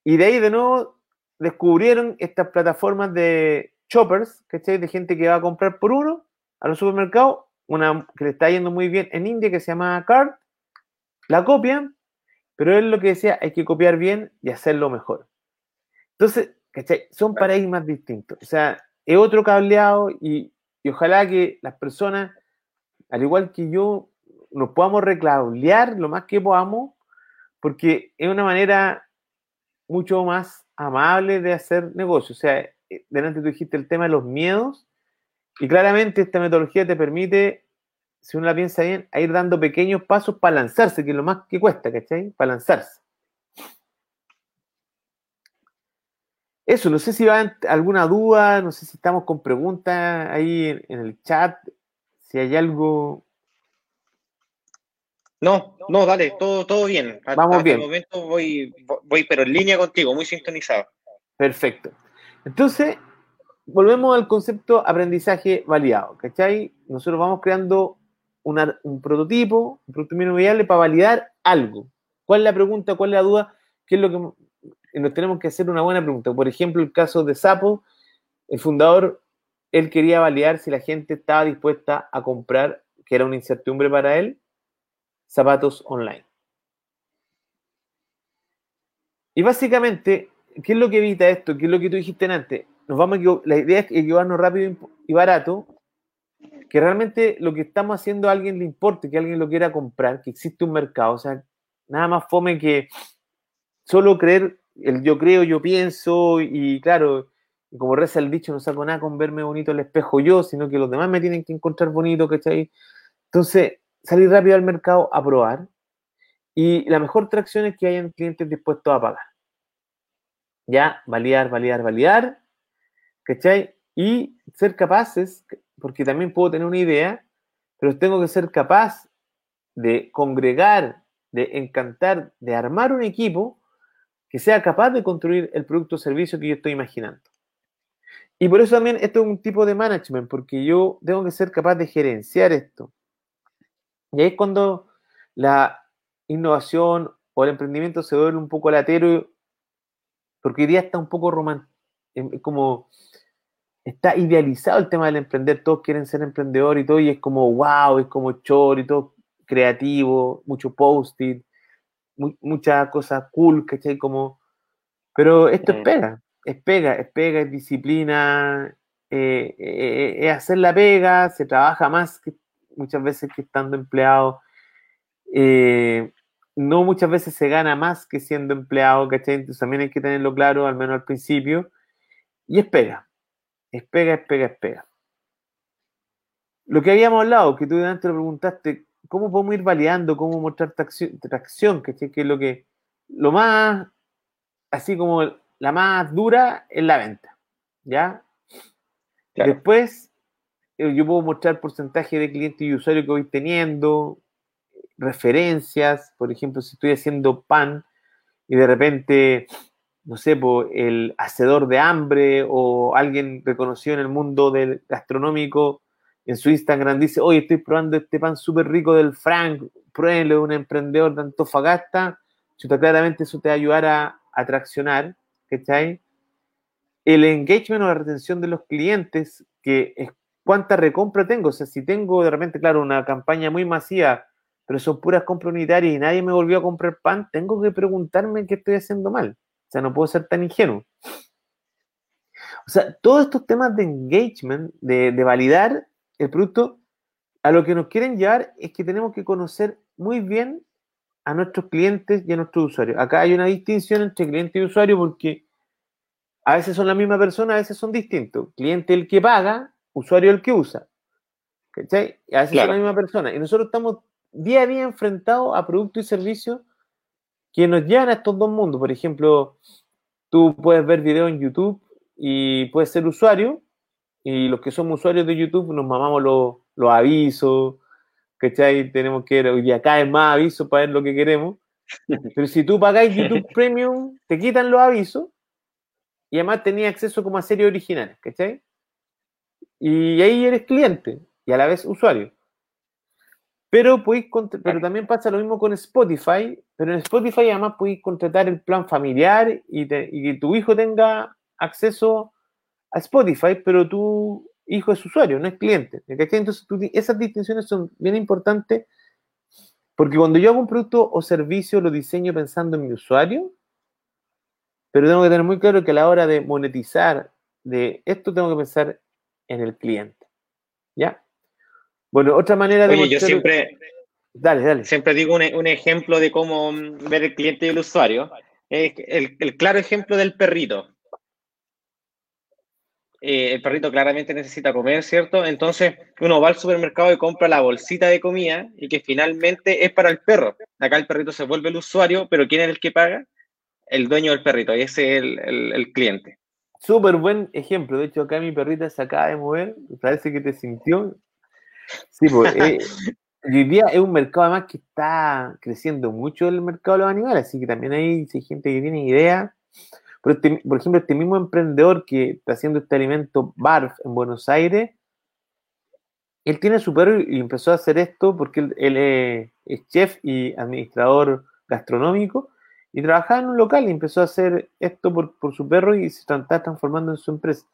Y de ahí de nuevo descubrieron estas plataformas de choppers, ¿cachai? De gente que va a comprar por uno a los supermercados, una que le está yendo muy bien en India que se llama Card, la copian pero él lo que decía, hay que copiar bien y hacerlo mejor. Entonces, ¿cachai? Son paradigmas distintos. O sea, es otro cableado y, ojalá que las personas, al igual que yo, nos podamos recablear lo más que podamos, porque es una manera mucho más amable de hacer negocio. O sea, eh, delante tú dijiste el tema de los miedos, y claramente esta metodología te permite si uno la piensa bien, a ir dando pequeños pasos para lanzarse, que es lo más que cuesta, ¿cachai? Para lanzarse. Eso, no sé si va alguna duda, no sé si estamos con preguntas ahí en, el chat, si hay algo. No, no, dale, todo, todo bien. Vamos bien. Este momento voy, voy, pero en línea contigo, muy sintonizado. Perfecto. Entonces, volvemos al concepto aprendizaje validado, ¿cachai? Nosotros vamos creando un prototipo, un producto mínimo viable para validar algo. ¿Cuál es la pregunta? ¿Cuál es la duda? ¿Qué es lo que nos tenemos que hacer una buena pregunta? Por ejemplo, el caso de Sapo, el fundador, él quería validar si la gente estaba dispuesta a comprar, que era una incertidumbre para él, zapatos online. Y básicamente, ¿qué es lo que evita esto? ¿Qué es lo que tú dijiste antes? Nos vamos la idea es equivocarnos rápido y barato que realmente lo que estamos haciendo a alguien le importe, que alguien lo quiera comprar, que existe un mercado. O sea, nada más fome que solo creer el yo creo, yo pienso, y claro, como reza el dicho, no saco nada con verme bonito el espejo yo, sino que los demás me tienen que encontrar bonito, ¿cachai? Entonces, salir rápido al mercado a probar. Y la mejor tracción es que hayan clientes dispuestos a pagar. Ya, validar, validar, validar, ¿cachai? Y ser capaces, porque también puedo tener una idea, pero tengo que ser capaz de congregar, de encantar, de armar un equipo que sea capaz de construir el producto o servicio que yo estoy imaginando. Y por eso también esto es un tipo de management, porque yo tengo que ser capaz de gerenciar esto. Y ahí es cuando la innovación o el emprendimiento se vuelve un poco latero, porque hoy día está un poco romántico, como está idealizado el tema del emprender, todos quieren ser emprendedor y todo, y es como wow, es como chor y todo creativo, mucho post-it, muchas cosas cool, ¿cachai? Como, pero esto es pega, es pega, es pega, es disciplina, eh, eh, eh, es hacer la pega, se trabaja más que muchas veces que estando empleado, no muchas veces se gana más que siendo empleado, ¿cachai? Entonces también hay que tenerlo claro, al menos al principio, y es pega, es pega, es pega, es pega. Lo que habíamos hablado, que tú antes lo preguntaste, cómo podemos ir validando, cómo mostrar tracción, tracción que es lo que, lo más, así como la más dura es la venta, ¿ya? Después, eh, yo puedo mostrar porcentaje de clientes y usuarios que voy teniendo, referencias, por ejemplo, si estoy haciendo pan y de repente, no sé, el hacedor de hambre o alguien reconocido en el mundo del gastronómico en su Instagram dice, oye, estoy probando este pan súper rico del Frank, pruébenlo, un emprendedor de Antofagasta, claramente eso te va a ayudar a, a traccionar, ¿cachai? El engagement o la retención de los clientes, que es cuánta recompra tengo, o sea, si tengo de repente, claro, una campaña muy masiva, pero son puras compras unitarias y nadie me volvió a comprar pan, tengo que preguntarme qué estoy haciendo mal. O sea, no puedo ser tan ingenuo. O sea, todos estos temas de engagement, de validar, el producto, a lo que nos quieren llevar es que tenemos que conocer muy bien a nuestros clientes y a nuestros usuarios. Acá hay una distinción entre cliente y usuario porque a veces son la misma persona, a veces son distintos. Cliente el que paga, usuario el que usa. ¿Cachai? A veces son la misma persona. Y nosotros estamos día a día enfrentados a productos y servicios que nos llevan a estos dos mundos. Por ejemplo, tú puedes ver videos en YouTube y puedes ser usuario y los que somos usuarios de YouTube nos mamamos los, los avisos, ¿cachai? Tenemos que ver, hoy día cae más avisos para ver lo que queremos. (laughs) Pero si tú pagáis YouTube Premium, te quitan los avisos y además tenías acceso como a series originales, ¿cachai? Y ahí eres cliente y a la vez usuario. Pero, podéis, pero también pasa lo mismo con Spotify, pero en Spotify además podéis contratar el plan familiar y, y que tu hijo tenga acceso a Spotify, pero tu hijo es usuario, no es cliente. Entonces, esas distinciones son bien importantes porque cuando yo hago un producto o servicio, lo diseño pensando en mi usuario, pero tengo que tener muy claro que a la hora de monetizar de esto, tengo que pensar en el cliente. ¿Ya? Bueno, otra manera de... Oye, yo siempre... Dale, dale. Siempre digo un, ejemplo de cómo ver el cliente y el usuario. Es el claro ejemplo del perrito. Eh, el perrito claramente necesita comer, ¿cierto? Entonces uno va al supermercado y compra la bolsita de comida y que finalmente es para el perro. Acá el perrito se vuelve el usuario, pero ¿quién es el que paga? El dueño del perrito, y ese es el, cliente. Súper buen ejemplo. De hecho, acá mi perrita se acaba de mover, parece que te sintió. Sí, pues, (laughs) eh, hoy día es un mercado además que está creciendo mucho el mercado de los animales, así que también hay, hay gente que tiene idea este, por ejemplo, este mismo emprendedor que está haciendo este alimento BARF en Buenos Aires, él tiene su perro y empezó a hacer esto porque él, es chef y administrador gastronómico y trabajaba en un local y empezó a hacer esto por, su perro y se está transformando en su empresa.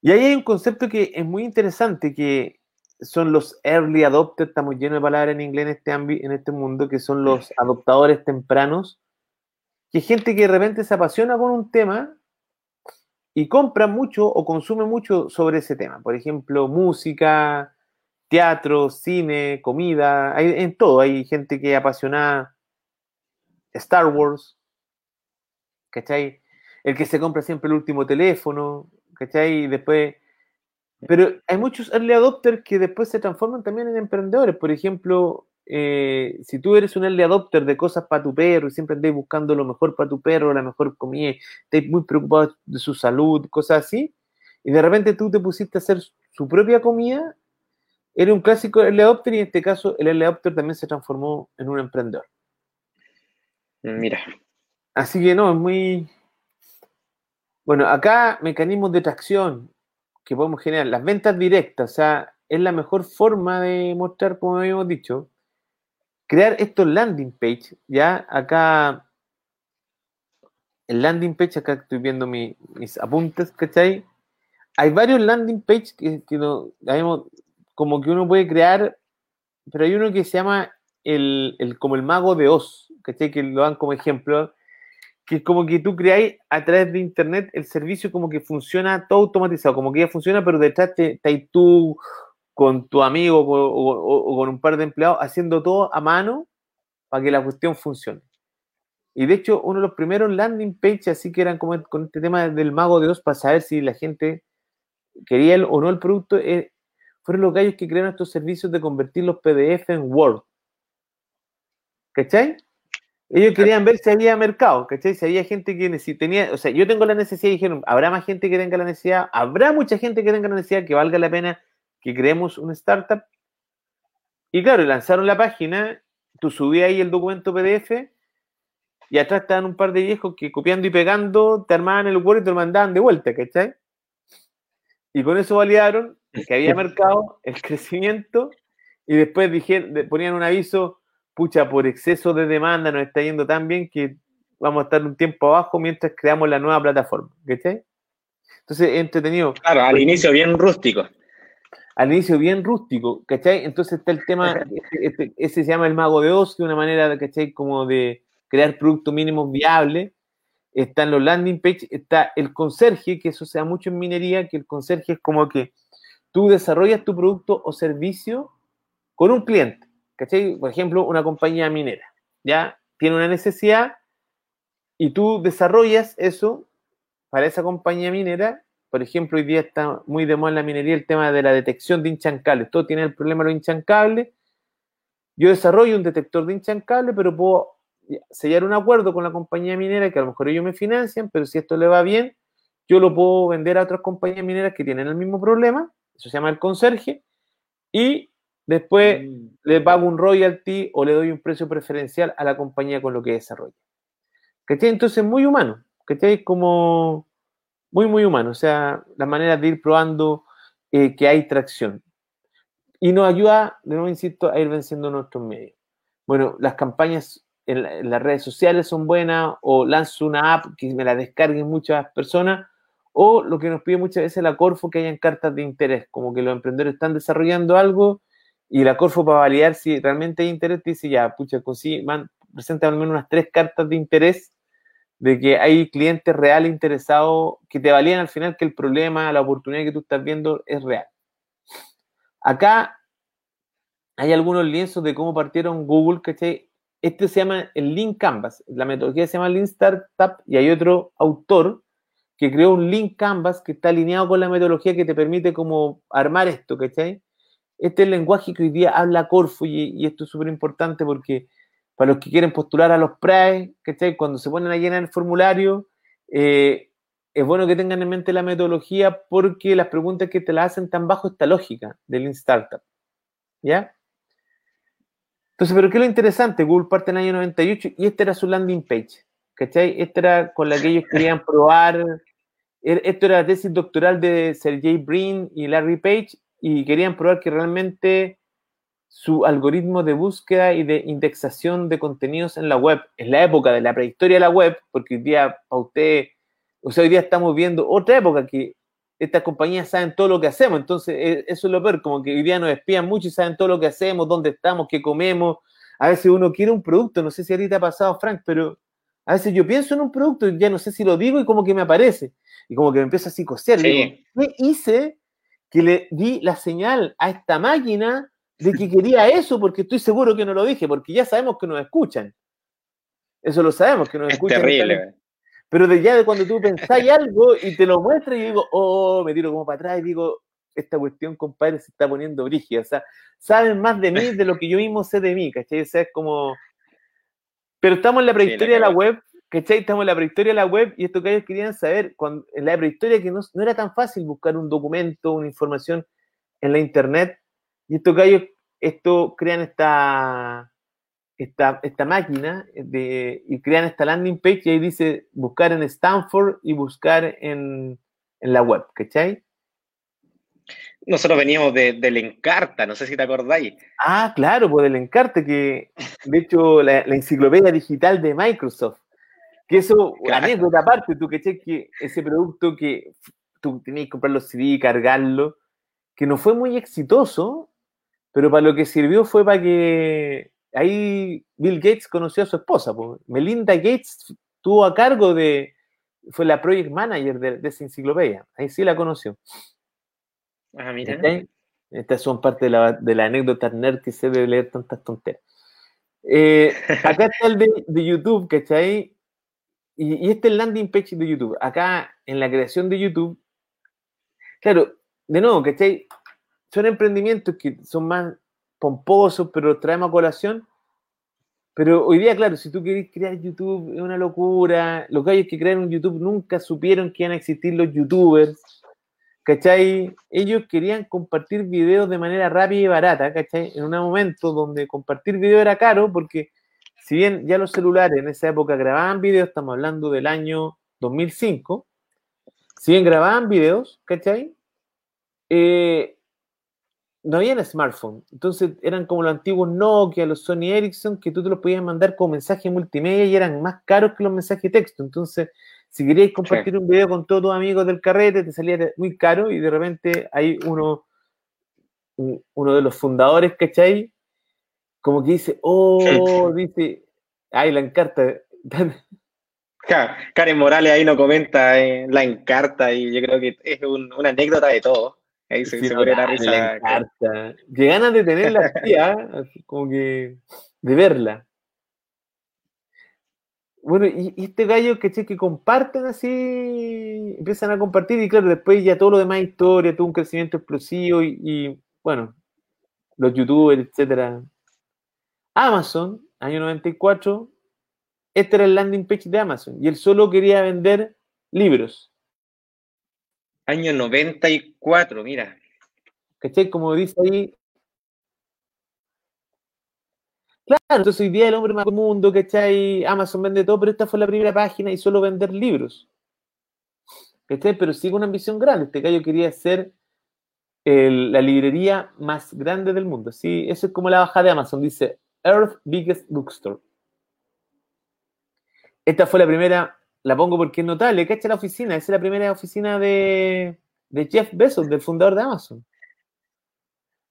Y ahí hay un concepto que es muy interesante, que son los early adopters, estamos llenos de palabras en inglés en este, en este mundo, que son los adoptadores tempranos, que gente que de repente se apasiona con un tema y compra mucho o consume mucho sobre ese tema. Por ejemplo, música, teatro, cine, comida, hay, en todo. Hay gente que apasiona Star Wars, ¿cachai? El que se compra siempre el último teléfono, ¿cachai? Y después... Pero hay muchos early adopters que después se transforman también en emprendedores. Por ejemplo, eh, si tú eres un early adopter de cosas para tu perro y siempre andas buscando lo mejor para tu perro, la mejor comida, estás muy preocupado de su salud, cosas así, y de repente tú te pusiste a hacer su propia comida, eres un clásico early adopter y en este caso el early adopter también se transformó en un emprendedor. Mira. Así que no, es muy... Bueno, acá mecanismos de tracción que podemos generar, las ventas directas, o sea, es la mejor forma de mostrar, como habíamos dicho, crear estos landing page, ya acá, el landing page, acá estoy viendo mis apuntes, ¿cachai? Hay varios landing page que, no, como que uno puede crear, pero hay uno que se llama el, como el mago de Oz, ¿cachai? Que lo dan como ejemplo, que es como que tú creáis a través de internet el servicio como que funciona todo automatizado, como que ya funciona, pero detrás te, te tú con tu amigo o, con un par de empleados haciendo todo a mano para que la cuestión funcione. Y de hecho, uno de los primeros landing pages así que eran como con este tema del mago de Dios para saber si la gente quería o no el producto, eh, fueron los gallos que crearon estos servicios de convertir los PDF en Word. ¿Cachai? Ellos querían ver si había mercado, ¿cachai? Si había gente que si tenía, o sea, yo tengo la necesidad dijeron, habrá más gente que tenga la necesidad, habrá mucha gente que tenga la necesidad que valga la pena que creemos una startup. Y claro, lanzaron la página, tú subías ahí el documento PDF y atrás estaban un par de viejos que copiando y pegando te armaban el Word y te lo mandaban de vuelta, ¿cachai? Y con eso validaron que había (laughs) mercado, el crecimiento, y después dijeron, ponían un aviso, pucha, por exceso de demanda nos está yendo tan bien que vamos a estar un tiempo abajo mientras creamos la nueva plataforma, ¿cachai? Entonces, entretenido. Claro, al inicio bien rústico. Al inicio bien rústico, ¿cachai? Entonces está el tema, este, este, ese se llama el mago de Oz, que es una manera, ¿cachai? Como de crear productos mínimos viables. Están los landing page, está el conserje, que eso se da mucho en minería, que el conserje es como que tú desarrollas tu producto o servicio con un cliente. ¿Cachai? Por ejemplo, una compañía minera, ¿ya? Tiene una necesidad y tú desarrollas eso para esa compañía minera. Por ejemplo, hoy día está muy de moda en la minería el tema de la detección de hinchancables. Todo tiene el problema de los hinchancables. Yo desarrollo un detector de hinchancables, pero puedo sellar un acuerdo con la compañía minera que a lo mejor ellos me financian, pero si esto le va bien, yo lo puedo vender a otras compañías mineras que tienen el mismo problema. Eso se llama el conserje. Y Después mm. le pago un royalty o le doy un precio preferencial a la compañía con lo que desarrolla. ¿Cachai? Entonces, muy humano. ¿Cachai? Como muy, muy humano. O sea, la manera de ir probando eh, que hay tracción. Y nos ayuda, de nuevo insisto, a ir venciendo nuestros medios. Bueno, las campañas en, las redes sociales son buenas, o lanzo una app que me la descarguen muchas personas, o lo que nos pide muchas veces la Corfo, que hayan cartas de interés, como que los emprendedores están desarrollando algo y la Corfo para validar si realmente hay interés dice ya, pucha, presenta al menos unas tres cartas de interés de que hay clientes reales interesados que te valían al final que el problema, la oportunidad que tú estás viendo es real. Acá hay algunos lienzos de cómo partieron Google, ¿cachai? Este se llama el Link Canvas, la metodología se llama Link Startup y hay otro autor que creó un Link Canvas que está alineado con la metodología que te permite como armar esto, ¿cachai? Este es el lenguaje que hoy día habla Corfo y, esto es súper importante porque para los que quieren postular a los PRAE, ¿cachai? Cuando se ponen a llenar el formulario, eh, es bueno que tengan en mente la metodología porque las preguntas que te la hacen tan bajo esta lógica del Startup. ¿Ya? Entonces, ¿pero qué es lo interesante? Google parte en el año 98 y esta era su landing page. ¿Cachai? Esta era con la que ellos querían probar. Er, esto era la tesis doctoral de Sergey Brin y Larry Page y querían probar que realmente su algoritmo de búsqueda y de indexación de contenidos en la web, en la época de la prehistoria de la web, porque hoy día, para usted, o sea, hoy día estamos viendo otra época que estas compañías saben todo lo que hacemos, entonces e, eso es lo peor, como que hoy día nos espían mucho y saben todo lo que hacemos, dónde estamos, qué comemos. A veces uno quiere un producto, no sé si ahorita ha pasado, Frank, pero a veces yo pienso en un producto y ya no sé si lo digo y como que me aparece. Y como que me empieza a psicosear. Sí. ¿Qué hice que le di la señal a esta máquina de que quería eso, porque estoy seguro que no lo dije, porque ya sabemos que nos escuchan. Eso lo sabemos, que nos es escuchan. Terrible. Pero de ya de cuando tú pensáis algo y te lo muestras y digo, oh, me tiro como para atrás y digo, esta cuestión, compadre, se está poniendo brígida. O sea, saben más de mí de lo que yo mismo sé de mí, ¿cachai? O sea, es como... Pero estamos en la prehistoria de la web ¿Cachai? Estamos en la prehistoria de la web y esto que ellos querían saber, cuando, en la prehistoria que no, era tan fácil buscar un documento, una información en la internet, y esto que ellos esto crean esta, esta, esta máquina de, y crean esta landing page y ahí dice buscar en Stanford y buscar en, la web, ¿cachai? Nosotros veníamos del Encarta, no sé si te acordáis. Ah, claro, pues del Encarta, que de hecho la, la enciclopedia digital de Microsoft. Que eso, anécdota aparte, tú caché que ese producto que tú tenías que comprar los CD, cargarlo, que no fue muy exitoso, pero para lo que sirvió fue para que ahí Bill Gates conoció a su esposa. Pues. Melinda Gates tuvo a cargo de, fue la project manager de, esa enciclopedia, ahí sí la conoció. Ah, mira. Estas son parte de la, de la anécdota nerd que se debe leer tantas tonteras. Eh, (laughs) acá está el de, de YouTube, ¿cachai? Y, este es el landing page de YouTube. Acá, en la creación de YouTube, claro, de nuevo, ¿cachai? Son emprendimientos que son más pomposos, pero los traemos a colación. Pero hoy día, claro, si tú querés crear YouTube, es una locura. Los gallos que crearon YouTube nunca supieron que iban a existir los YouTubers. ¿Cachai? Ellos querían compartir videos de manera rápida y barata, ¿cachai? En un momento donde compartir video era caro, porque si bien ya los celulares en esa época grababan videos, estamos hablando del año 2005, si bien grababan videos, ¿cachai? Eh, no había smartphone. Entonces eran como los antiguos Nokia, los Sony Ericsson, que tú te los podías mandar con mensaje multimedia y eran más caros que los mensajes de texto. Entonces, si querías compartir un video con todos tus amigos del carrete, te salía muy caro y de repente hay uno, uno de los fundadores, ¿cachai? Como que dice, oh, dice, ay, la encarta. (laughs) Karen Morales ahí no comenta eh, la encarta y yo creo que es una anécdota de todo. Ahí se, se la risa. Qué ganas de tenerla tía, como que de verla. Bueno, y, este gallo que que comparten así, empiezan a compartir y claro, después ya todo lo demás historia, tuvo un crecimiento explosivo y, bueno, los youtubers, etcétera. Amazon, año 94, este era el landing page de Amazon y él solo quería vender libros. Año 94, mira. ¿Cachai? Como dice ahí. Claro, entonces hoy día el hombre más mundo, ¿cachai? Amazon vende todo, pero esta fue la primera página y solo vender libros. ¿Cachai? Pero sigue una ambición grande. Este gallo quería ser la librería más grande del mundo. ¿sí? Eso es como la baja de Amazon. Dice Earth Biggest Bookstore. Esta fue la primera la pongo porque es notable. ¿Cacha la oficina? Esa es la primera oficina de, Jeff Bezos, del fundador de Amazon.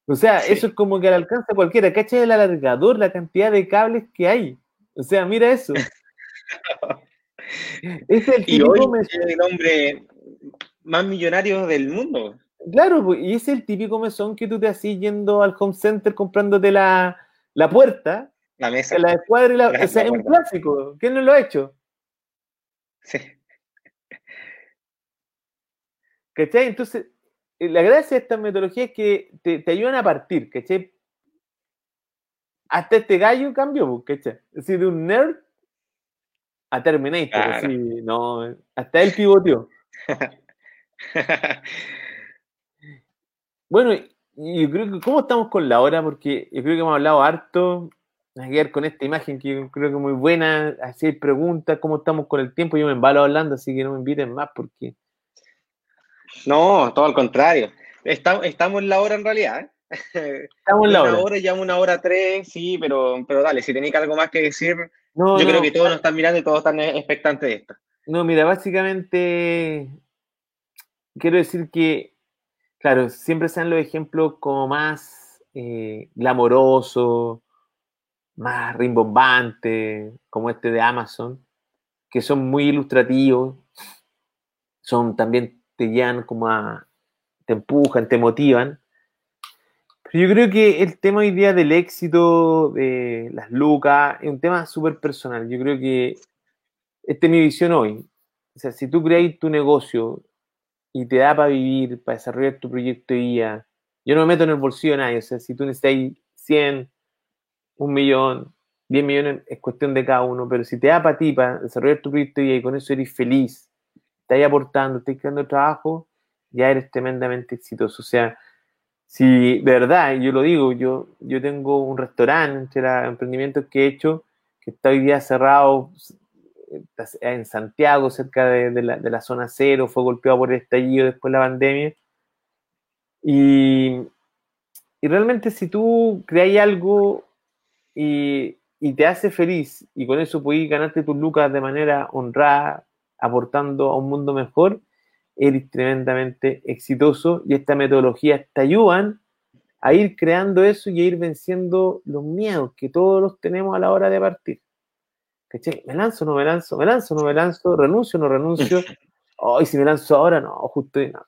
O sea, eso es como que al alcance de cualquiera. ¿Cacha el alargador, la cantidad de cables que hay? O sea, mira eso. (laughs) es el y hoy es el hombre más millonario del mundo. Claro, pues, y es el típico mesón que tú te haces yendo al home center comprándote la, puerta, la mesa, la escuadra y la. o sea, es un clásico. ¿Quién no lo ha hecho? Sí. ¿Cachai? Entonces, eh, la gracia de esta metodología es que te, ayudan a partir, ¿cachai? Hasta este gallo cambió, pues, ¿cachai? Decir, de un nerd a Terminator, no, hasta él pivoteó. (laughs) bueno, yo creo que, ¿cómo estamos con la hora? Porque yo creo que hemos hablado harto, ver con esta imagen que creo que es muy buena, así preguntas, cómo estamos con el tiempo, yo me embalo hablando, así que no me inviten más porque... No, todo al contrario. Estamos, estamos en la hora en realidad. ¿eh? Estamos en la hora. hora. Ya una hora tres, sí, pero, pero dale, si tenéis algo más que decir, yo creo que todos nos están mirando y todos están expectantes de esto. No, mira, básicamente quiero decir que, claro, siempre sean los ejemplos como más eh, glamorosos, más rimbombantes, como este de Amazon, que son muy ilustrativos, son también te guían como a, te empujan, te motivan. Pero yo creo que el tema hoy día del éxito, de las lucas, es un tema súper personal. Yo creo que esta es mi visión hoy. O sea, si tú creas tu negocio y te da para vivir, para desarrollar tu proyecto de yo no me meto en el bolsillo de nadie. O sea, si tú necesitas 100, un millón, 10 millones es cuestión de cada uno, pero si te da para ti, para desarrollar tu proyecto y con eso eres feliz, estás aportando, estás creando trabajo, ya eres tremendamente exitoso. O sea, si de verdad, yo lo digo, yo, yo tengo un restaurante entre los emprendimientos que he hecho, que está hoy día cerrado en Santiago, cerca de, la, de la zona cero, fue golpeado por el estallido después de la pandemia. Y, y realmente si tú creas algo y, te hace feliz y con eso puedes ganarte tus lucas de manera honrada, aportando a un mundo mejor, eres tremendamente exitoso y esta metodología te ayudan a ir creando eso y a ir venciendo los miedos que todos los tenemos a la hora de partir. ¿Me lanzo o no me lanzo? ¿Me lanzo o no me lanzo? ¿Renuncio o no renuncio? Hoy si me lanzo ahora, no, justo no.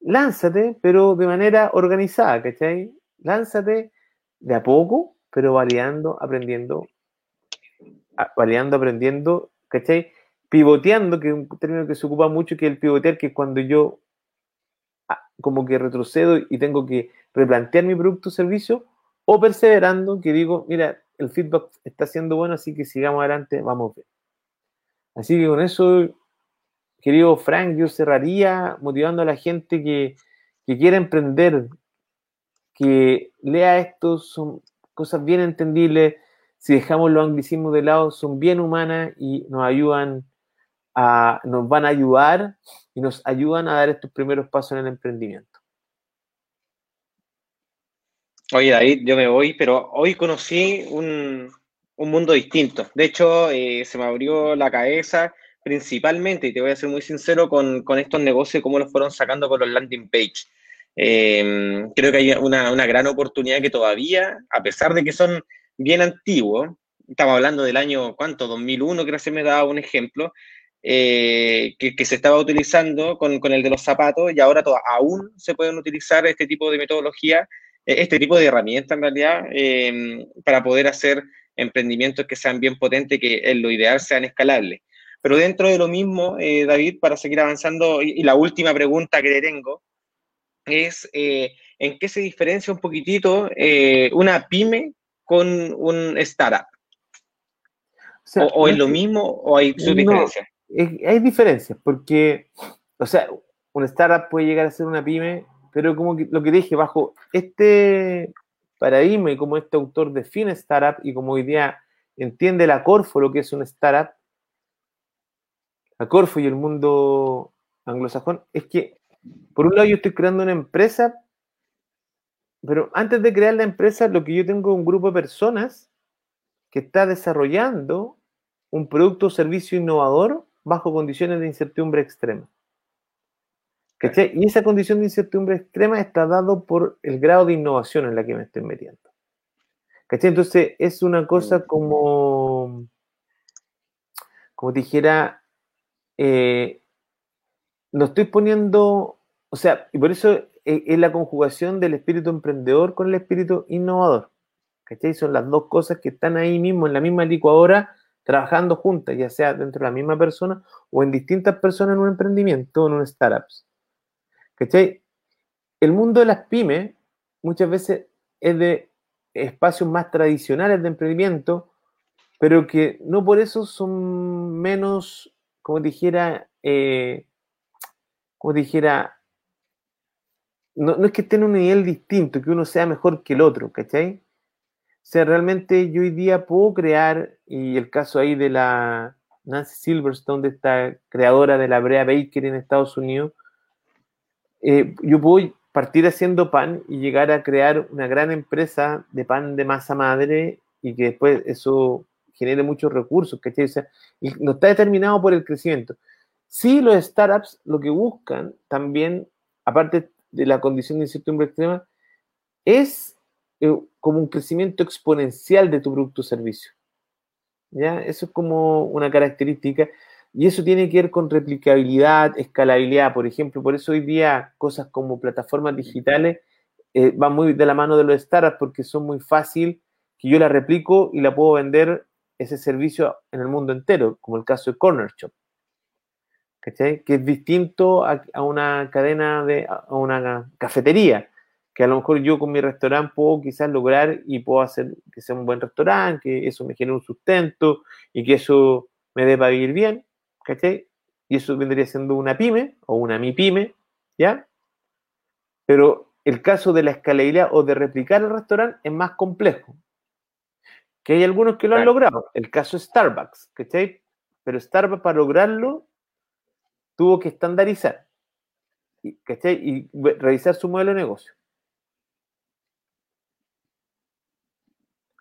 Lánzate, pero de manera organizada, ¿cachai? Lánzate de a poco, pero variando, aprendiendo, variando, aprendiendo, ¿cachai? Pivoteando, que es un término que se ocupa mucho, que es el pivotear, que cuando yo como que retrocedo y tengo que replantear mi producto o servicio, o perseverando, que digo, mira, el feedback está siendo bueno, así que sigamos adelante, vamos bien. Así que con eso, querido Frank, yo cerraría motivando a la gente que, que quiera emprender, que lea esto, son cosas bien entendibles, si dejamos los anglicismos de lado, son bien humanas y nos ayudan a, nos van a ayudar y nos ayudan a dar estos primeros pasos en el emprendimiento. Oye, David, yo me voy, pero hoy conocí un, mundo distinto. De hecho, eh, se me abrió la cabeza principalmente, y te voy a ser muy sincero, con, estos negocios, cómo los fueron sacando con los landing page. Em, creo que hay una, una, gran oportunidad que todavía, a pesar de que son bien antiguos, estamos hablando del año, ¿cuánto? 2001, creo que se me da un ejemplo, eh, que, se estaba utilizando con, con, el de los zapatos y ahora aún se pueden utilizar este tipo de metodología e-, este tipo de herramientas en realidad em, para poder hacer emprendimientos que sean bien potentes, que en lo ideal sean escalables. Pero dentro de lo mismo, eh, David, para seguir avanzando, y, la última pregunta que le tengo es, eh, ¿en qué se diferencia un poquitito eh, una pyme con un startup? O, es lo mismo o hay su diferencia? Hay diferencias, porque, o sea, un startup puede llegar a ser una pyme pero como lo que dije, bajo este paradigma y como este autor define startup y como hoy día entiende la Corfo lo que es un startup, la Corfo y el mundo anglosajón, es que por un lado yo estoy creando una empresa, pero antes de crear la empresa, lo que yo tengo es un grupo de personas que está desarrollando un producto o servicio innovador bajo condiciones de incertidumbre extrema. Y esa condición de incertidumbre extrema está dado por el grado de innovación en la que me estoy metiendo. Entonces es una cosa como, como dijera, eh, no estoy poniendo, o sea, y por eso e, es, la conjugación del espíritu emprendedor con el espíritu innovador. ¿Cachai? Son las dos cosas que están ahí mismo, en la misma licuadora, trabajando juntas, ya sea dentro de la misma persona o en distintas personas en un emprendimiento o en un startups. ¿Cachai? El mundo de las pymes muchas veces es de espacios más tradicionales de emprendimiento, pero que no por eso son menos, como dijera, eh, como dijera, no, es que estén en un nivel distinto, que uno sea mejor que el otro, ¿cachai? O sea, realmente yo hoy día puedo crear, y el caso ahí de la Nancy Silverstone, de esta creadora de la Brea Baker en Estados Unidos, eh, yo puedo partir haciendo pan y llegar a crear una gran empresa de pan de masa madre y que después eso genere muchos recursos, ¿cachai? O sea, no está determinado por el crecimiento. Sí, los startups lo que buscan también, aparte de la condición de incertidumbre extrema, es eh, como un crecimiento exponencial de tu producto o servicio. ¿Ya? Eso es como una característica. Y eso tiene que ver con replicabilidad, escalabilidad, por ejemplo. Por eso hoy día cosas como plataformas digitales eh, van muy de la mano de los startups porque son muy fácil que yo la replico y la puedo vender ese servicio en el mundo entero, como el caso de Corner Shop. ¿Cachai? Que es distinto a, una cadena de, a una cafetería, que a lo mejor yo con mi restaurante puedo quizás lograr y puedo hacer que sea un buen restaurante, que eso me genere un sustento y que eso me dé para vivir bien. ¿cachai? Y eso vendría siendo una pyme o una mi pyme, ¿ya? Pero el caso de la escalabilidad o de replicar el restaurante es más complejo. Que hay algunos que lo han logrado. El caso es Starbucks, ¿cachai? Pero Starbucks para lograrlo tuvo que estandarizar. Y revisar su modelo de negocio.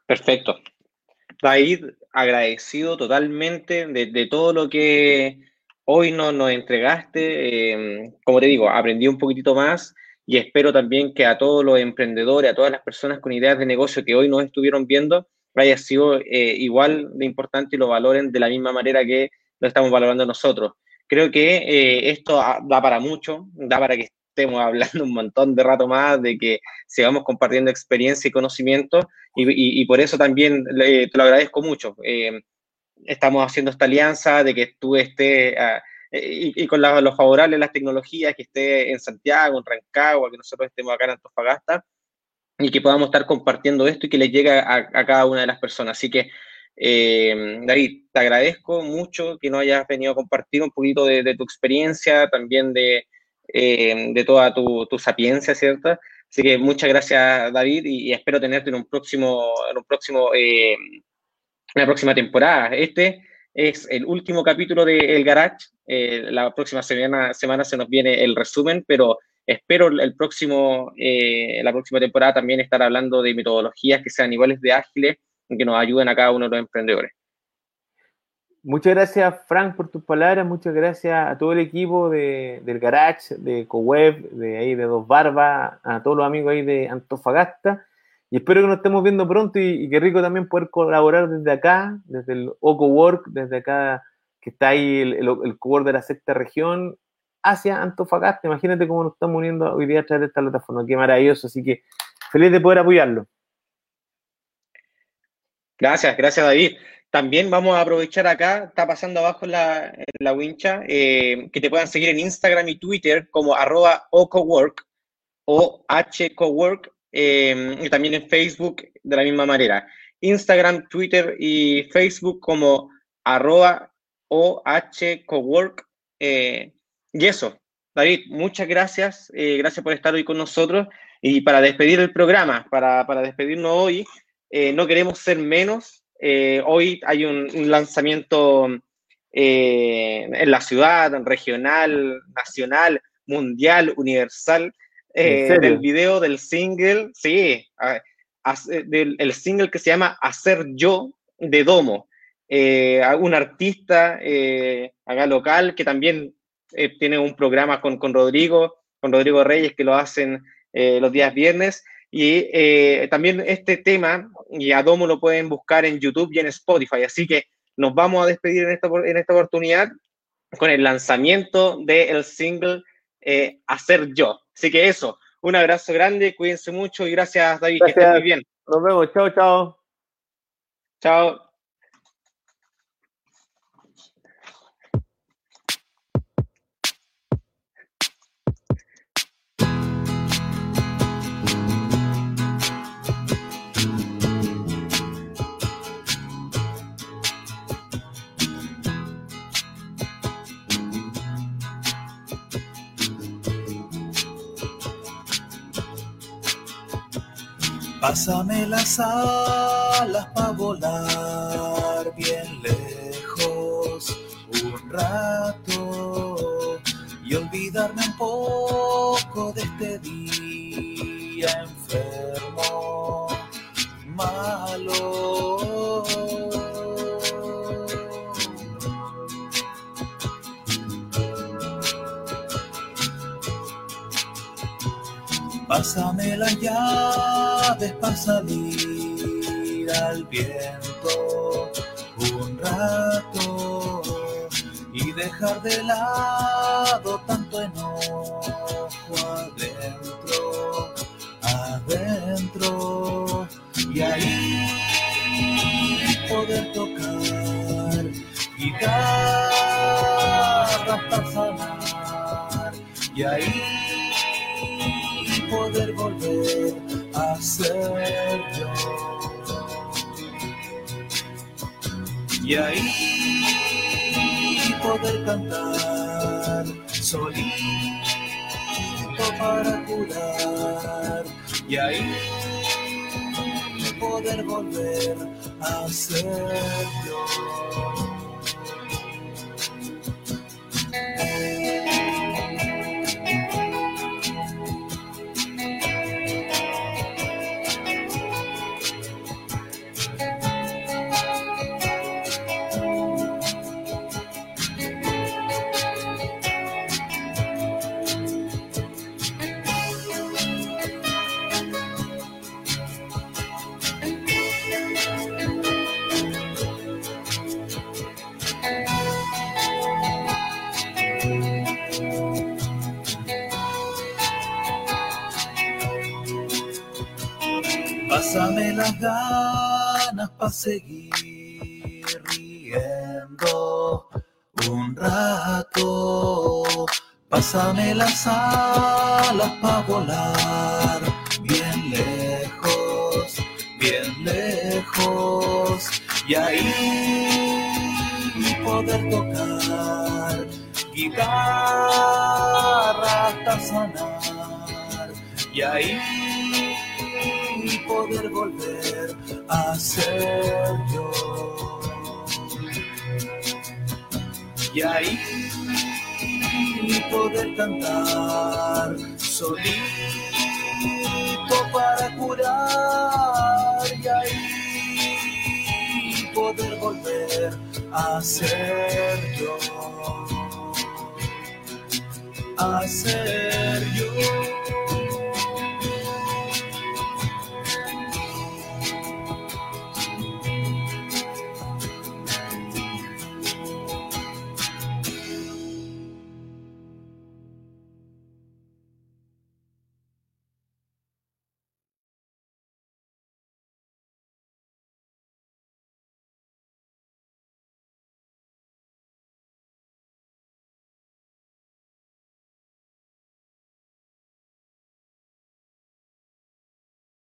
Perfecto. David, agradecido totalmente de, todo lo que hoy nos, nos entregaste. Em, como te digo, aprendí un poquitito más y espero también que a todos los emprendedores, a todas las personas con ideas de negocio que hoy nos estuvieron viendo, haya sido eh, igual de importante y lo valoren de la misma manera que lo estamos valorando nosotros. Creo que eh, esto da para mucho, da para que estemos (laughs) hablando un montón de rato más, de que sigamos compartiendo experiencia y conocimiento, y, por eso también te lo agradezco mucho. Eh, estamos haciendo esta alianza de que tú estés ah, y, con los favorables las tecnologías, que esté en Santiago, en Rancagua, que nosotros estemos acá en Antofagasta, y que podamos estar compartiendo esto y que les llegue a, cada una de las personas. Así que, eh, David, te agradezco mucho que nos hayas venido a compartir un poquito de, tu experiencia, también de, eh, de toda tu, tu, sapiencia, ¿cierto? Así que muchas gracias, David, y, espero tenerte en un próximo, en un próximo, eh, la próxima temporada. Este es el último capítulo de El Garage. Eh, la próxima semana, semana se nos viene el resumen, pero espero el próximo, eh, la próxima temporada también estar hablando de metodologías que sean iguales de ágiles y que nos ayuden a cada uno de los emprendedores. Muchas gracias, Frank, por tus palabras. Muchas gracias a todo el equipo de, del Garage, de CoWeb, de ahí de Dos Barbas, a todos los amigos ahí de Antofagasta. Y espero que nos estemos viendo pronto y, que rico también poder colaborar desde acá, desde el OCO Work, desde acá que está ahí el, el, el de la sexta región, hacia Antofagasta. Imagínate cómo nos estamos uniendo hoy día a través de esta plataforma. Qué maravilloso. Así que feliz de poder apoyarlo. Gracias, gracias David. También vamos a aprovechar acá, está pasando abajo la, la wincha, eh, que te puedan seguir en Instagram y Twitter como arroba ocowork o hcowork Em, y también en Facebook de la misma manera. Instagram, Twitter y Facebook como arroba ohcowork. Eh, y eso, David, muchas gracias. Eh, gracias por estar hoy con nosotros. Y para despedir el programa, para, para despedirnos hoy, eh, no queremos ser menos. hoy hay un, un lanzamiento en la ciudad, regional, nacional, mundial, universal, eh, del video del single, sí, del, el single que se llama Hacer Yo de Domo. Eh, un artista eh, acá local que también eh, tiene un programa con, con, Rodrigo, con Rodrigo Reyes, que lo hacen los días viernes. Y también este tema, y a Domo lo pueden buscar en YouTube y en Spotify. Así que nos vamos a despedir en esta, en esta oportunidad con el lanzamiento del single Hacer Yo. Así que eso, un abrazo grande, cuídense mucho y gracias David, que estén muy bien. Nos vemos, chao, chao. Chao. Pásame las alas para volar bien lejos un rato y olvidarme un poco de este día enfermo, malo. Pásame las llaves para salir al viento un rato y dejar de lado tanto enojo adentro, adentro. Y ahí poder tocar guitarra para sanar. Y ahí Y ahí poder cantar solito para curar. Y ahí poder volver a ser yo. Seguir riendo un rato Pásame las alas para volar bien lejos, bien lejos. Y ahí poder tocar guitarra hasta sanar. Y ahí poder volver a ser yo. Y ahí poder cantar solito para curar. Y ahí poder volver a ser yo. A ser